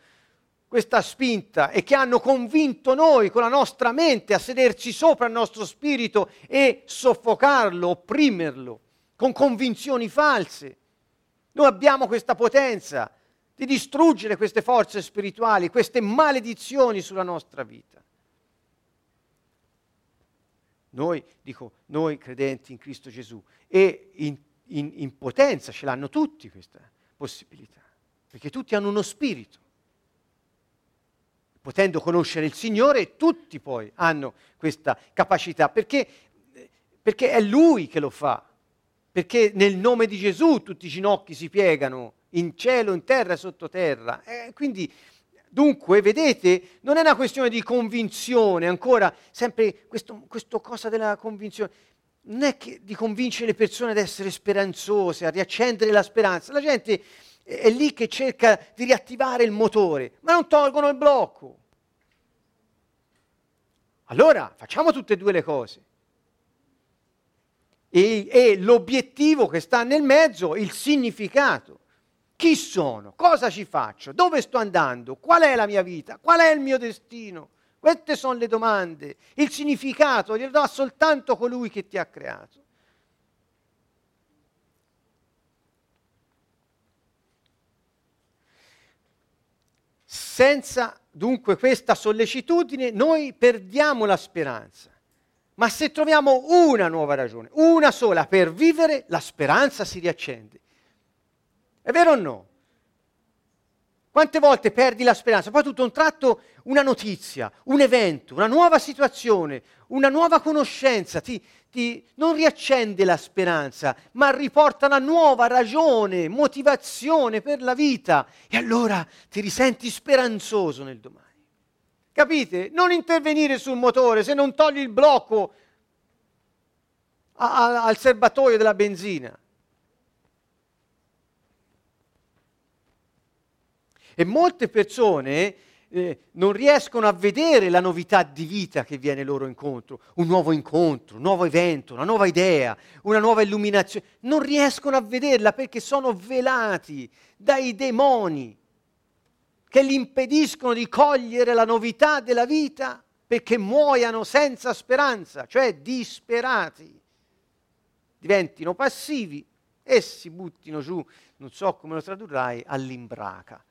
questa spinta e che hanno convinto noi con la nostra mente a sederci sopra il nostro spirito e soffocarlo, opprimerlo con convinzioni false. Noi abbiamo questa potenza di distruggere queste forze spirituali, queste maledizioni sulla nostra vita. Noi, dico, noi credenti in Cristo Gesù e in, in, in potenza ce l'hanno tutti questa possibilità, perché tutti hanno uno spirito potendo conoscere il Signore, tutti poi hanno questa capacità, perché, perché è Lui che lo fa, perché nel nome di Gesù tutti i ginocchi si piegano, in cielo, in terra e sottoterra. Eh, quindi, dunque, vedete, non è una questione di convinzione, ancora, sempre questo cosa della convinzione, non è che di convincere le persone ad essere speranzose, a riaccendere la speranza. La gente è lì che cerca di riattivare il motore, ma non tolgono il blocco. Allora facciamo tutte e due le cose. E, e l'obiettivo che sta nel mezzo, il significato. Chi sono? Cosa ci faccio? Dove sto andando? Qual è la mia vita? Qual è il mio destino? Queste sono le domande. Il significato glielo dà soltanto colui che ti ha creato. Senza dunque questa sollecitudine noi perdiamo la speranza. Ma se troviamo una nuova ragione, una sola per vivere, la speranza si riaccende. È vero o no? Quante volte perdi la speranza? Poi tutto un tratto una notizia, un evento, una nuova situazione, una nuova conoscenza ti, ti, non riaccende la speranza, ma riporta una nuova ragione, motivazione per la vita e allora ti risenti speranzoso nel domani. Capite? Non intervenire sul motore se non togli il blocco a, al serbatoio della benzina. E molte persone eh, non riescono a vedere la novità di vita che viene loro incontro, un nuovo incontro, un nuovo evento, una nuova idea, una nuova illuminazione. Non riescono a vederla perché sono velati dai demoni che gli impediscono di cogliere la novità della vita perché muoiano senza speranza, cioè disperati, diventino passivi e si buttino giù, non so come lo tradurrai, all'imbraca.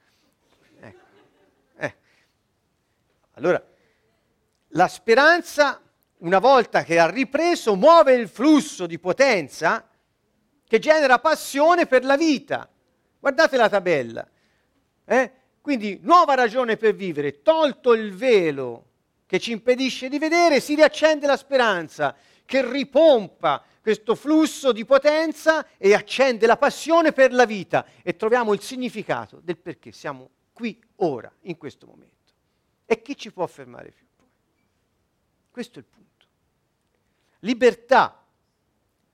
Allora, la speranza una volta che ha ripreso, muove il flusso di potenza che genera passione per la vita. Guardate la tabella. Eh? Quindi nuova ragione per vivere, tolto il velo che ci impedisce di vedere, si riaccende la speranza che ripompa questo flusso di potenza e accende la passione per la vita e troviamo il significato del perché siamo qui ora, in questo momento. E chi ci può fermare più? Questo è il punto. Libertà,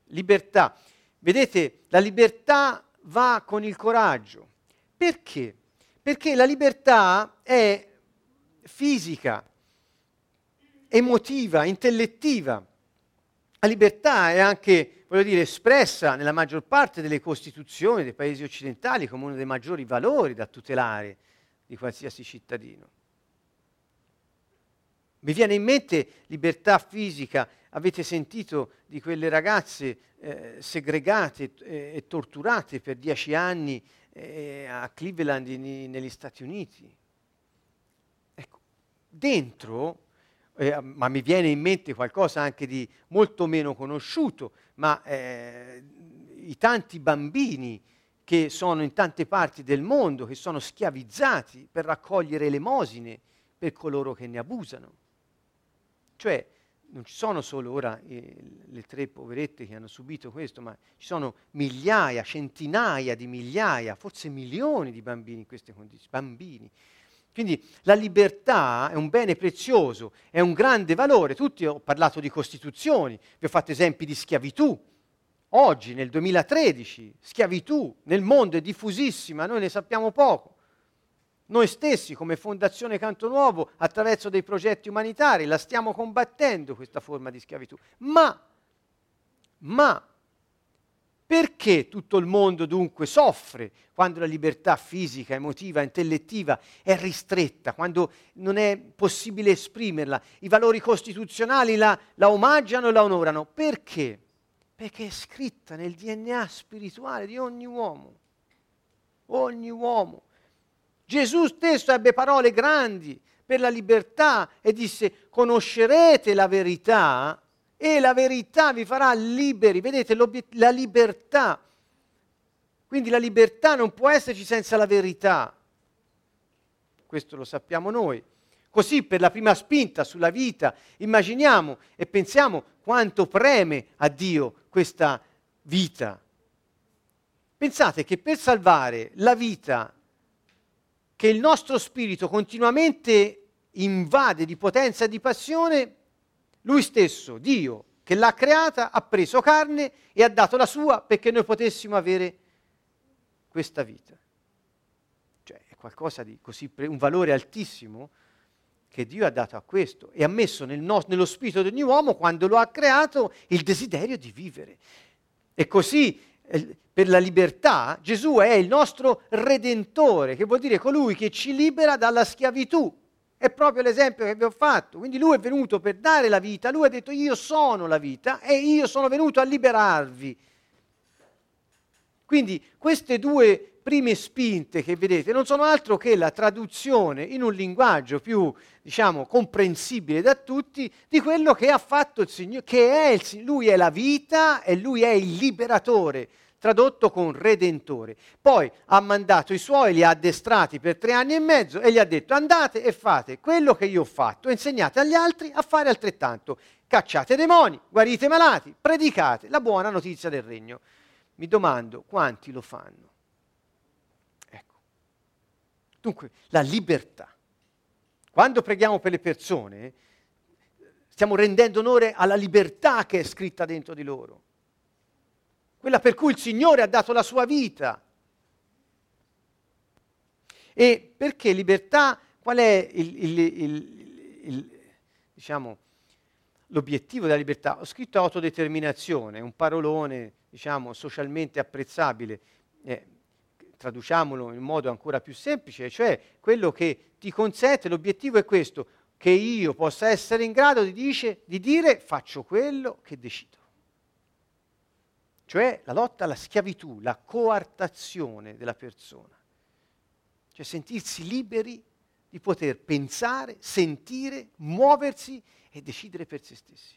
libertà. Vedete, la libertà va con il coraggio. Perché? Perché la libertà è fisica, emotiva, intellettiva. La libertà è anche, voglio dire, espressa nella maggior parte delle costituzioni dei paesi occidentali come uno dei maggiori valori da tutelare di qualsiasi cittadino. Mi viene in mente libertà fisica, avete sentito di quelle ragazze eh, segregate eh, e torturate per dieci anni eh, a Cleveland in, negli Stati Uniti? Ecco, dentro, eh, ma mi viene in mente qualcosa anche di molto meno conosciuto, ma eh, i tanti bambini che sono in tante parti del mondo, che sono schiavizzati per raccogliere elemosine per coloro che ne abusano. Cioè, non ci sono solo ora eh, le tre poverette che hanno subito questo, ma ci sono migliaia, centinaia di migliaia, forse milioni di bambini in queste condizioni. Bambini. Quindi la libertà è un bene prezioso, è un grande valore. Tutti ho parlato di costituzioni, vi ho fatto esempi di schiavitù. Oggi, nel 2013, schiavitù nel mondo è diffusissima, noi ne sappiamo poco. Noi stessi, come Fondazione Canto Nuovo, attraverso dei progetti umanitari, la stiamo combattendo questa forma di schiavitù. Ma, ma, perché tutto il mondo dunque soffre quando la libertà fisica, emotiva, intellettiva è ristretta, quando non è possibile esprimerla? I valori costituzionali la, la omaggiano e la onorano. Perché? Perché è scritta nel DNA spirituale di ogni uomo. Ogni uomo. Gesù stesso ebbe parole grandi per la libertà e disse conoscerete la verità e la verità vi farà liberi. Vedete la libertà. Quindi la libertà non può esserci senza la verità. Questo lo sappiamo noi. Così per la prima spinta sulla vita immaginiamo e pensiamo quanto preme a Dio questa vita. Pensate che per salvare la vita che il nostro spirito continuamente invade di potenza e di passione, lui stesso, Dio, che l'ha creata, ha preso carne e ha dato la sua perché noi potessimo avere questa vita. Cioè è qualcosa di così, pre- un valore altissimo che Dio ha dato a questo e ha messo nel no- nello spirito di ogni uomo, quando lo ha creato, il desiderio di vivere. E così per la libertà, Gesù è il nostro redentore, che vuol dire colui che ci libera dalla schiavitù. È proprio l'esempio che vi ho fatto. Quindi lui è venuto per dare la vita, lui ha detto io sono la vita e io sono venuto a liberarvi. Quindi queste due prime spinte che vedete non sono altro che la traduzione in un linguaggio più, diciamo, comprensibile da tutti di quello che ha fatto il Signore, che è il, lui è la vita e lui è il liberatore tradotto con redentore. Poi ha mandato i suoi, li ha addestrati per tre anni e mezzo e gli ha detto andate e fate quello che io ho fatto, insegnate agli altri a fare altrettanto. Cacciate demoni, guarite malati, predicate la buona notizia del regno. Mi domando quanti lo fanno. Dunque, la libertà. Quando preghiamo per le persone, stiamo rendendo onore alla libertà che è scritta dentro di loro quella per cui il Signore ha dato la sua vita. E perché libertà? Qual è il, il, il, diciamo, l'obiettivo della libertà? Ho scritto autodeterminazione, un parolone diciamo, socialmente apprezzabile, eh, traduciamolo in modo ancora più semplice, cioè quello che ti consente, l'obiettivo è questo, che io possa essere in grado di, dice, di dire faccio quello che decido cioè la lotta alla schiavitù, la coartazione della persona, cioè sentirsi liberi di poter pensare, sentire, muoversi e decidere per se stessi.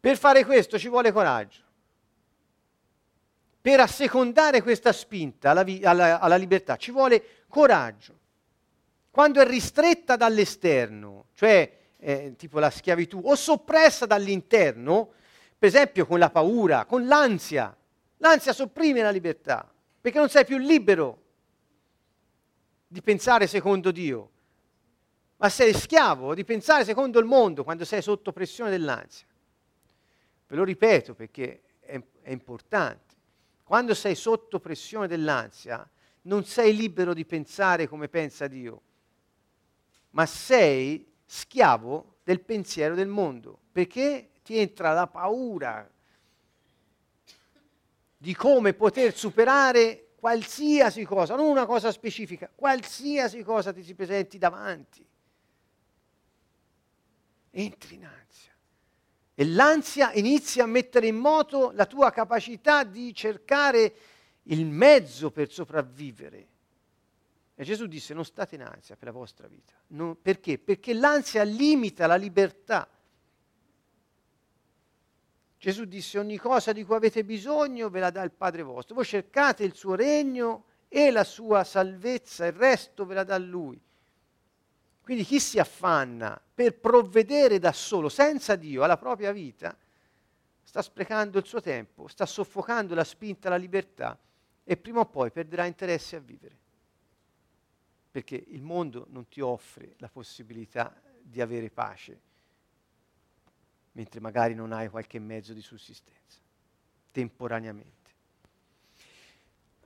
Per fare questo ci vuole coraggio. Per assecondare questa spinta alla, vi- alla, alla libertà ci vuole coraggio. Quando è ristretta dall'esterno, cioè eh, tipo la schiavitù, o soppressa dall'interno, per esempio con la paura, con l'ansia, l'ansia sopprime la libertà, perché non sei più libero di pensare secondo Dio, ma sei schiavo di pensare secondo il mondo quando sei sotto pressione dell'ansia. Ve lo ripeto perché è, è importante. Quando sei sotto pressione dell'ansia, non sei libero di pensare come pensa Dio, ma sei schiavo del pensiero del mondo, perché ti entra la paura di come poter superare qualsiasi cosa, non una cosa specifica, qualsiasi cosa ti si presenti davanti. Entri in ansia. E l'ansia inizia a mettere in moto la tua capacità di cercare il mezzo per sopravvivere. E Gesù disse non state in ansia per la vostra vita. No, perché? Perché l'ansia limita la libertà. Gesù disse ogni cosa di cui avete bisogno ve la dà il Padre vostro. Voi cercate il suo regno e la sua salvezza, il resto ve la dà Lui. Quindi chi si affanna per provvedere da solo, senza Dio, alla propria vita, sta sprecando il suo tempo, sta soffocando la spinta alla libertà e prima o poi perderà interesse a vivere. Perché il mondo non ti offre la possibilità di avere pace, mentre magari non hai qualche mezzo di sussistenza, temporaneamente.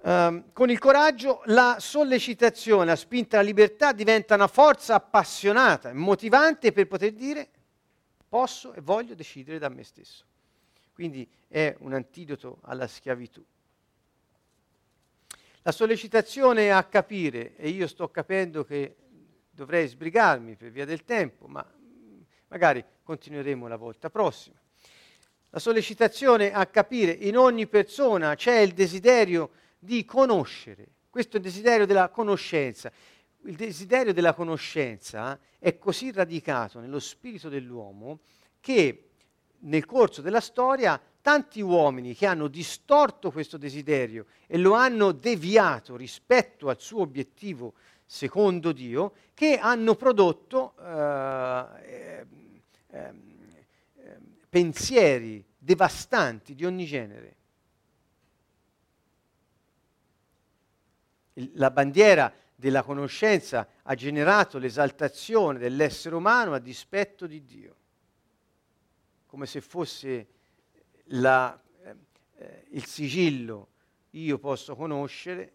Um, con il coraggio la sollecitazione, la spinta alla libertà diventa una forza appassionata, motivante per poter dire posso e voglio decidere da me stesso. Quindi è un antidoto alla schiavitù. La sollecitazione a capire, e io sto capendo che dovrei sbrigarmi per via del tempo, ma magari continueremo la volta prossima. La sollecitazione a capire, in ogni persona c'è il desiderio di conoscere. Questo è il desiderio della conoscenza. Il desiderio della conoscenza è così radicato nello spirito dell'uomo che nel corso della storia tanti uomini che hanno distorto questo desiderio e lo hanno deviato rispetto al suo obiettivo secondo Dio, che hanno prodotto eh, eh, eh, pensieri devastanti di ogni genere. La bandiera della conoscenza ha generato l'esaltazione dell'essere umano a dispetto di Dio, come se fosse la, eh, il sigillo io posso conoscere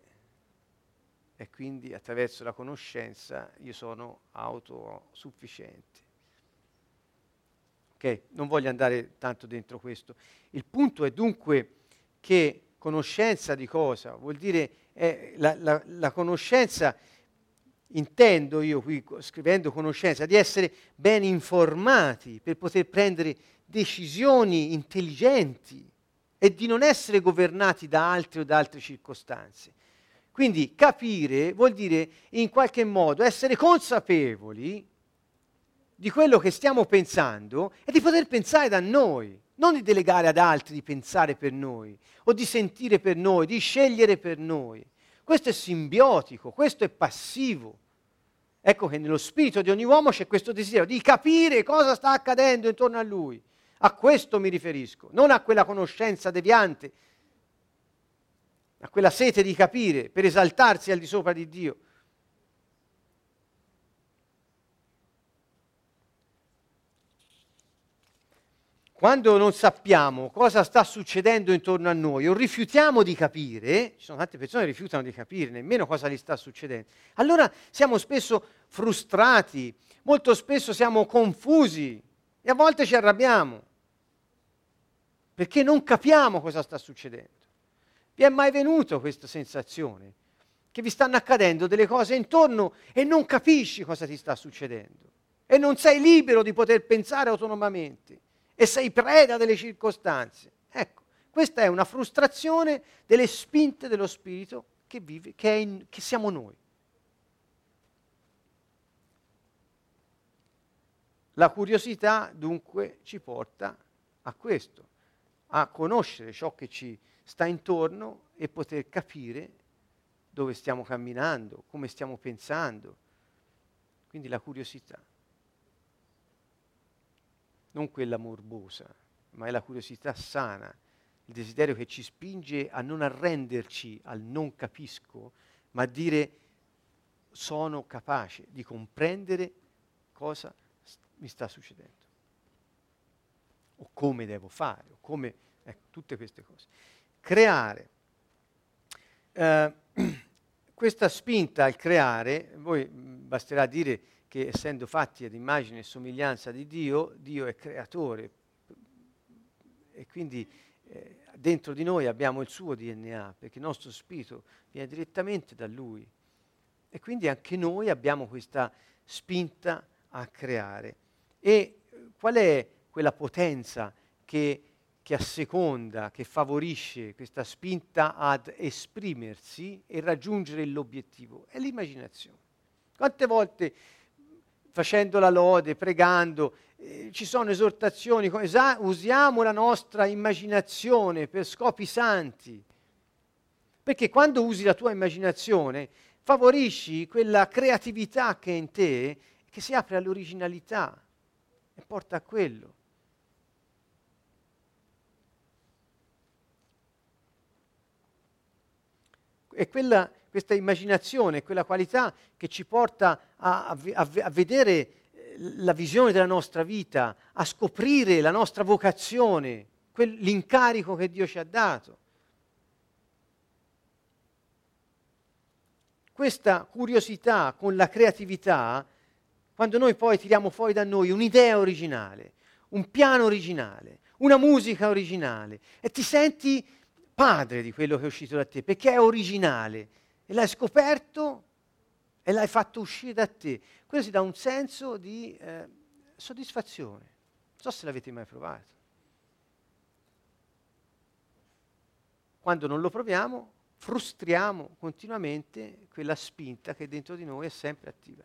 e quindi attraverso la conoscenza io sono autosufficiente. Ok, non voglio andare tanto dentro questo. Il punto è dunque che conoscenza di cosa? Vuol dire eh, la, la, la conoscenza, intendo io qui scrivendo conoscenza, di essere ben informati per poter prendere decisioni intelligenti e di non essere governati da altre o da altre circostanze. Quindi capire vuol dire in qualche modo essere consapevoli di quello che stiamo pensando e di poter pensare da noi, non di delegare ad altri di pensare per noi o di sentire per noi, di scegliere per noi. Questo è simbiotico, questo è passivo. Ecco che nello spirito di ogni uomo c'è questo desiderio di capire cosa sta accadendo intorno a lui. A questo mi riferisco, non a quella conoscenza deviante, a quella sete di capire per esaltarsi al di sopra di Dio. Quando non sappiamo cosa sta succedendo intorno a noi o rifiutiamo di capire, ci sono tante persone che rifiutano di capire nemmeno cosa gli sta succedendo, allora siamo spesso frustrati, molto spesso siamo confusi e a volte ci arrabbiamo perché non capiamo cosa sta succedendo. Vi è mai venuto questa sensazione? Che vi stanno accadendo delle cose intorno e non capisci cosa ti sta succedendo e non sei libero di poter pensare autonomamente e sei preda delle circostanze. Ecco, questa è una frustrazione delle spinte dello spirito che, vive, che, in, che siamo noi. La curiosità dunque ci porta a questo, a conoscere ciò che ci sta intorno e poter capire dove stiamo camminando, come stiamo pensando. Quindi la curiosità, non quella morbosa, ma è la curiosità sana, il desiderio che ci spinge a non arrenderci al non capisco, ma a dire sono capace di comprendere cosa mi sta succedendo, o come devo fare, o come, ecco, tutte queste cose. Creare. Eh, questa spinta al creare, voi basterà dire che essendo fatti ad immagine e somiglianza di Dio, Dio è creatore e quindi eh, dentro di noi abbiamo il suo DNA, perché il nostro spirito viene direttamente da Lui. E quindi anche noi abbiamo questa spinta a creare. E qual è quella potenza che, che asseconda, che favorisce questa spinta ad esprimersi e raggiungere l'obiettivo? È l'immaginazione. Quante volte facendo la lode, pregando, eh, ci sono esortazioni, esa- usiamo la nostra immaginazione per scopi santi. Perché quando usi la tua immaginazione favorisci quella creatività che è in te che si apre all'originalità e porta a quello. È quella, questa immaginazione, quella qualità che ci porta a, a, a vedere eh, la visione della nostra vita, a scoprire la nostra vocazione, quel, l'incarico che Dio ci ha dato. Questa curiosità con la creatività quando noi poi tiriamo fuori da noi un'idea originale, un piano originale, una musica originale e ti senti padre di quello che è uscito da te, perché è originale e l'hai scoperto e l'hai fatto uscire da te. Quello si dà un senso di eh, soddisfazione. Non so se l'avete mai provato. Quando non lo proviamo, frustriamo continuamente quella spinta che dentro di noi è sempre attiva.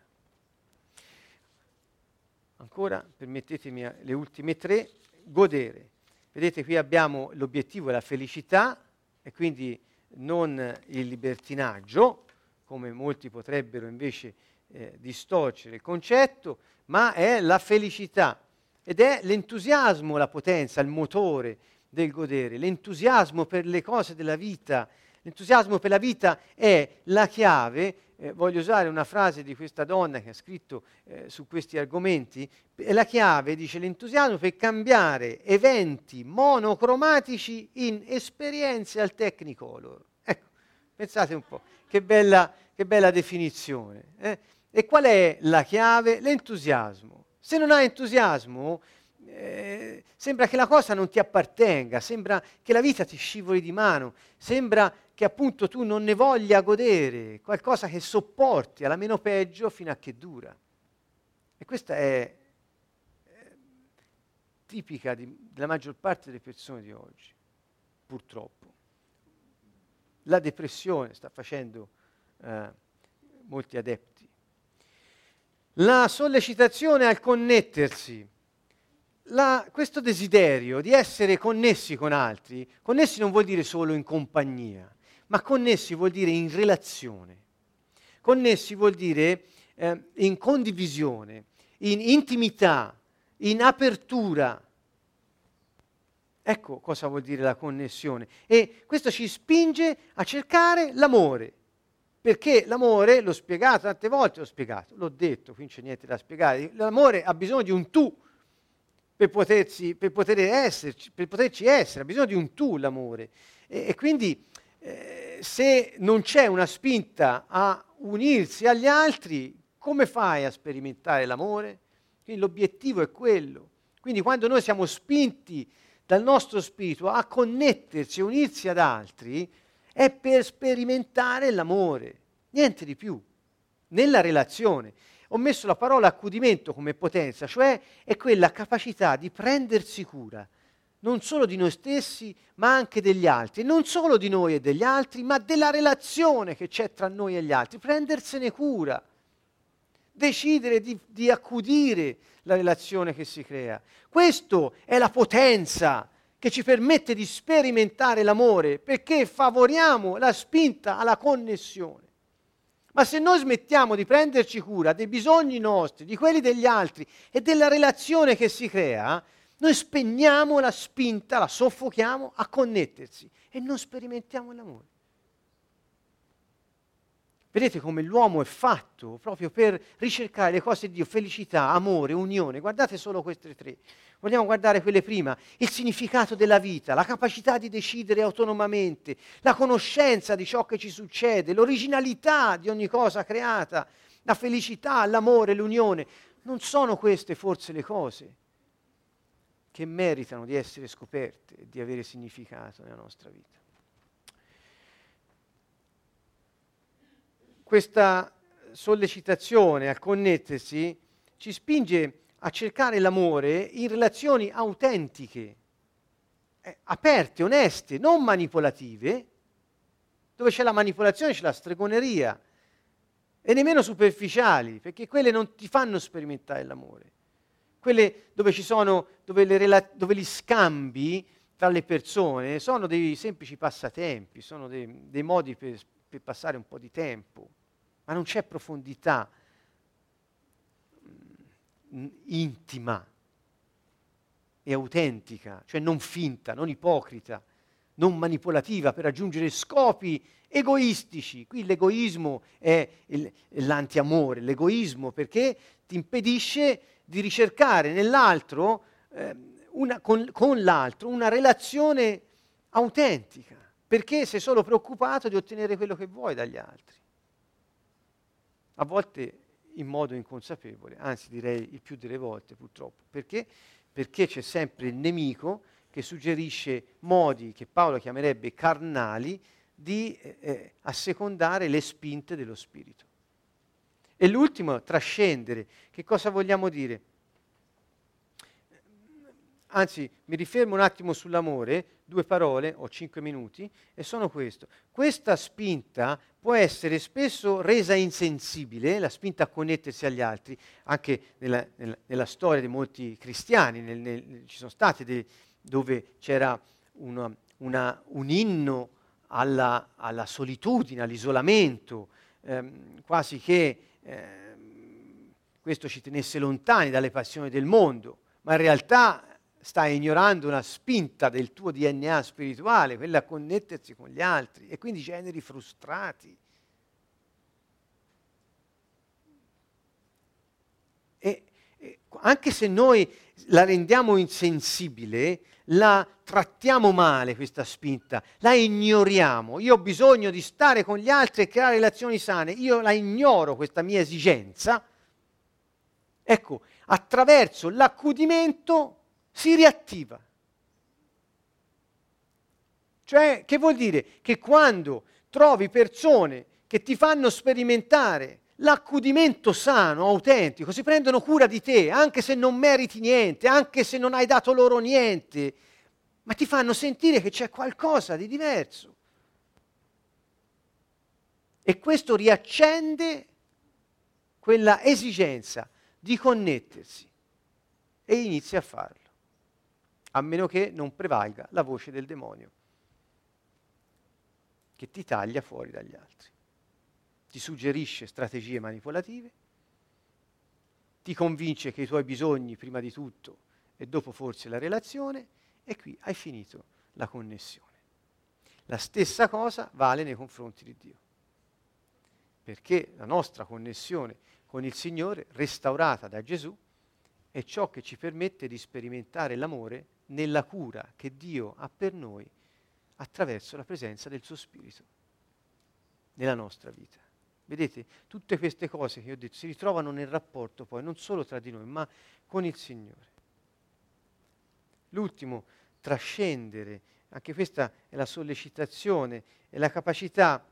Ancora, permettetemi le ultime tre, godere. Vedete qui abbiamo l'obiettivo la felicità e quindi non il libertinaggio, come molti potrebbero invece eh, distorcere il concetto, ma è la felicità ed è l'entusiasmo, la potenza, il motore del godere, l'entusiasmo per le cose della vita. L'entusiasmo per la vita è la chiave eh, voglio usare una frase di questa donna che ha scritto eh, su questi argomenti, è la chiave, dice, l'entusiasmo per cambiare eventi monocromatici in esperienze al Technicolor. Ecco, pensate un po', che bella, che bella definizione. Eh? E qual è la chiave? L'entusiasmo. Se non hai entusiasmo, eh, sembra che la cosa non ti appartenga, sembra che la vita ti scivoli di mano, sembra che appunto tu non ne voglia godere, qualcosa che sopporti alla meno peggio fino a che dura. E questa è, è tipica di, della maggior parte delle persone di oggi, purtroppo. La depressione sta facendo eh, molti adepti. La sollecitazione al connettersi, la, questo desiderio di essere connessi con altri, connessi non vuol dire solo in compagnia, ma connessi vuol dire in relazione, connessi vuol dire eh, in condivisione, in intimità, in apertura. Ecco cosa vuol dire la connessione. E questo ci spinge a cercare l'amore. Perché l'amore, l'ho spiegato tante volte, l'ho spiegato, l'ho detto, qui non c'è niente da spiegare. L'amore ha bisogno di un tu per, potersi, per, poter esserci, per poterci essere, ha bisogno di un tu l'amore. E, e quindi eh, se non c'è una spinta a unirsi agli altri, come fai a sperimentare l'amore? Quindi l'obiettivo è quello. Quindi quando noi siamo spinti dal nostro spirito a connetterci, a unirsi ad altri, è per sperimentare l'amore, niente di più, nella relazione. Ho messo la parola accudimento come potenza, cioè è quella capacità di prendersi cura non solo di noi stessi, ma anche degli altri. Non solo di noi e degli altri, ma della relazione che c'è tra noi e gli altri. Prendersene cura. Decidere di, di accudire la relazione che si crea. Questa è la potenza che ci permette di sperimentare l'amore, perché favoriamo la spinta alla connessione. Ma se noi smettiamo di prenderci cura dei bisogni nostri, di quelli degli altri e della relazione che si crea, noi spegniamo la spinta, la soffochiamo a connettersi e non sperimentiamo l'amore. Vedete come l'uomo è fatto proprio per ricercare le cose di Dio, felicità, amore, unione. Guardate solo queste tre. Vogliamo guardare quelle prima. Il significato della vita, la capacità di decidere autonomamente, la conoscenza di ciò che ci succede, l'originalità di ogni cosa creata, la felicità, l'amore, l'unione. Non sono queste forse le cose che meritano di essere scoperte e di avere significato nella nostra vita. Questa sollecitazione a connettersi ci spinge a cercare l'amore in relazioni autentiche, eh, aperte, oneste, non manipolative, dove c'è la manipolazione c'è la stregoneria, e nemmeno superficiali, perché quelle non ti fanno sperimentare l'amore. Quelle dove ci sono, dove, rela- dove gli scambi tra le persone sono dei semplici passatempi, sono dei, dei modi per per passare un po' di tempo, ma non c'è profondità mm, intima e autentica, cioè non finta, non ipocrita, non manipolativa per raggiungere scopi egoistici. Qui l'egoismo è il, l'antiamore, l'egoismo perché ti impedisce di ricercare nell'altro, eh, una, con, con l'altro, una relazione autentica perché sei solo preoccupato di ottenere quello che vuoi dagli altri. A volte in modo inconsapevole, anzi direi il più delle volte purtroppo. Perché? Perché c'è sempre il nemico che suggerisce modi che Paolo chiamerebbe carnali di eh, eh assecondare le spinte dello spirito. E l'ultimo, trascendere. Che cosa vogliamo dire? Anzi, mi rifermo un attimo sull'amore, due parole, ho cinque minuti, e sono questo. Questa spinta può essere spesso resa insensibile, la spinta a connettersi agli altri, anche nella, nella, nella storia di molti cristiani, nel, nel, ci sono stati dei, dove c'era una, una, un inno alla, alla, solitudine, all'isolamento, ehm, quasi che ehm, questo ci tenesse lontani dalle passioni del mondo, ma in realtà stai ignorando una spinta del tuo DNA spirituale, quella a connettersi con gli altri e quindi generi frustrati. E, e anche se noi la rendiamo insensibile, la trattiamo male questa spinta, la ignoriamo. Io ho bisogno di stare con gli altri e creare relazioni sane, io la ignoro questa mia esigenza. Ecco, attraverso l'accudimento si riattiva. Cioè, che vuol dire? Che quando trovi persone che ti fanno sperimentare l'accudimento sano, autentico, si prendono cura di te, anche se non meriti niente, anche se non hai dato loro niente, ma ti fanno sentire che c'è qualcosa di diverso. E questo riaccende quella esigenza di connettersi e inizia a farlo a meno che non prevalga la voce del demonio, che ti taglia fuori dagli altri, ti suggerisce strategie manipolative, ti convince che i tuoi bisogni prima di tutto e dopo forse la relazione, e qui hai finito la connessione. La stessa cosa vale nei confronti di Dio, perché la nostra connessione con il Signore, restaurata da Gesù, è ciò che ci permette di sperimentare l'amore nella cura che Dio ha per noi attraverso la presenza del suo Spirito nella nostra vita. Vedete, tutte queste cose che ho detto si ritrovano nel rapporto poi non solo tra di noi, ma con il Signore. L'ultimo, trascendere, anche questa è la sollecitazione, è la capacità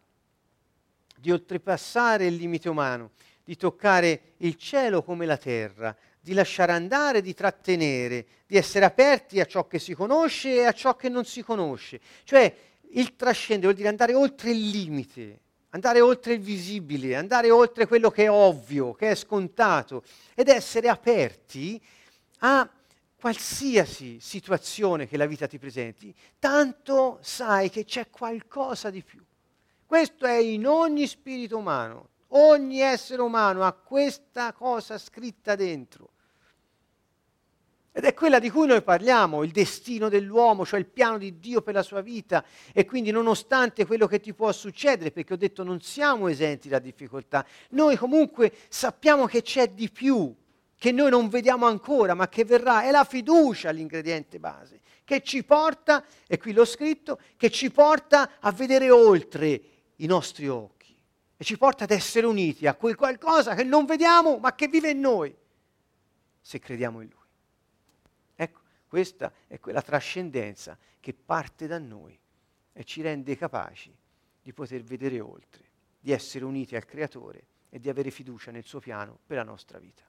di oltrepassare il limite umano, di toccare il cielo come la terra, di lasciare andare, di trattenere, di essere aperti a ciò che si conosce e a ciò che non si conosce. Cioè il trascendere vuol dire andare oltre il limite, andare oltre il visibile, andare oltre quello che è ovvio, che è scontato ed essere aperti a qualsiasi situazione che la vita ti presenti, tanto sai che c'è qualcosa di più. Questo è in ogni spirito umano, ogni essere umano ha questa cosa scritta dentro. Ed è quella di cui noi parliamo, il destino dell'uomo, cioè il piano di Dio per la sua vita. E quindi nonostante quello che ti può succedere, perché ho detto non siamo esenti da difficoltà, noi comunque sappiamo che c'è di più, che noi non vediamo ancora, ma che verrà. È la fiducia l'ingrediente base, che ci porta, e qui l'ho scritto, che ci porta a vedere oltre i nostri occhi e ci porta ad essere uniti a quel qualcosa che non vediamo, ma che vive in noi, se crediamo in Lui. Questa è quella trascendenza che parte da noi e ci rende capaci di poter vedere oltre, di essere uniti al Creatore e di avere fiducia nel suo piano per la nostra vita.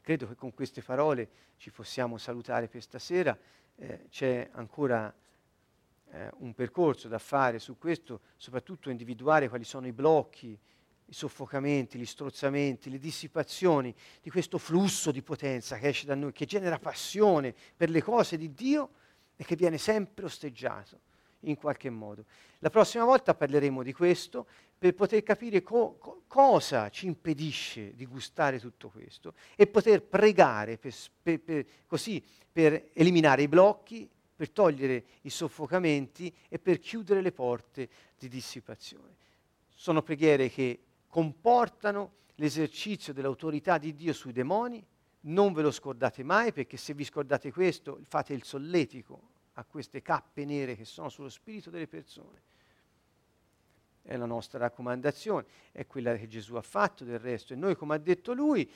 Credo che con queste parole ci possiamo salutare per stasera. Eh, c'è ancora eh, un percorso da fare su questo, soprattutto individuare quali sono i blocchi, i soffocamenti, gli strozzamenti, le dissipazioni di questo flusso di potenza che esce da noi, che genera passione per le cose di Dio e che viene sempre osteggiato in qualche modo. La prossima volta parleremo di questo per poter capire co- co- cosa ci impedisce di gustare tutto questo e poter pregare per, per, per, così per eliminare i blocchi, per togliere i soffocamenti e per chiudere le porte di dissipazione. Sono preghiere che comportano l'esercizio dell'autorità di Dio sui demoni. Non ve lo scordate mai perché se vi scordate questo fate il solletico a queste cappe nere che sono sullo spirito delle persone. È la nostra raccomandazione, è quella che Gesù ha fatto del resto. E noi, come ha detto lui,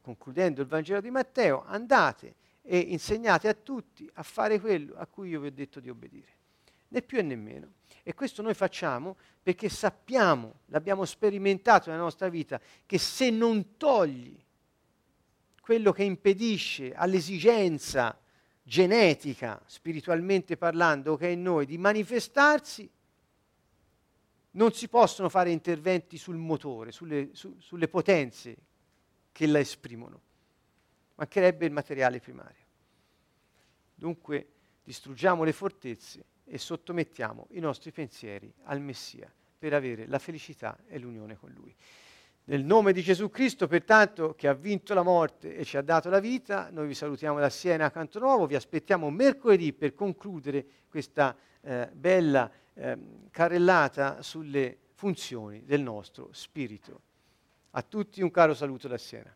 concludendo il Vangelo di Matteo, andate e insegnate a tutti a fare quello a cui io vi ho detto di obbedire né più e né meno. E questo noi facciamo perché sappiamo, l'abbiamo sperimentato nella nostra vita, che se non togli quello che impedisce all'esigenza genetica, spiritualmente parlando, che è in noi, di manifestarsi, non si possono fare interventi sul motore, sulle, su, sulle potenze che la esprimono. Mancherebbe il materiale primario. Dunque distruggiamo le fortezze e sottomettiamo i nostri pensieri al Messia per avere la felicità e l'unione con Lui. Nel nome di Gesù Cristo, pertanto, che ha vinto la morte e ci ha dato la vita, noi vi salutiamo da Siena a Canto Nuovo, vi aspettiamo mercoledì per concludere questa eh, bella eh, carrellata sulle funzioni del nostro spirito. A tutti un caro saluto da Siena.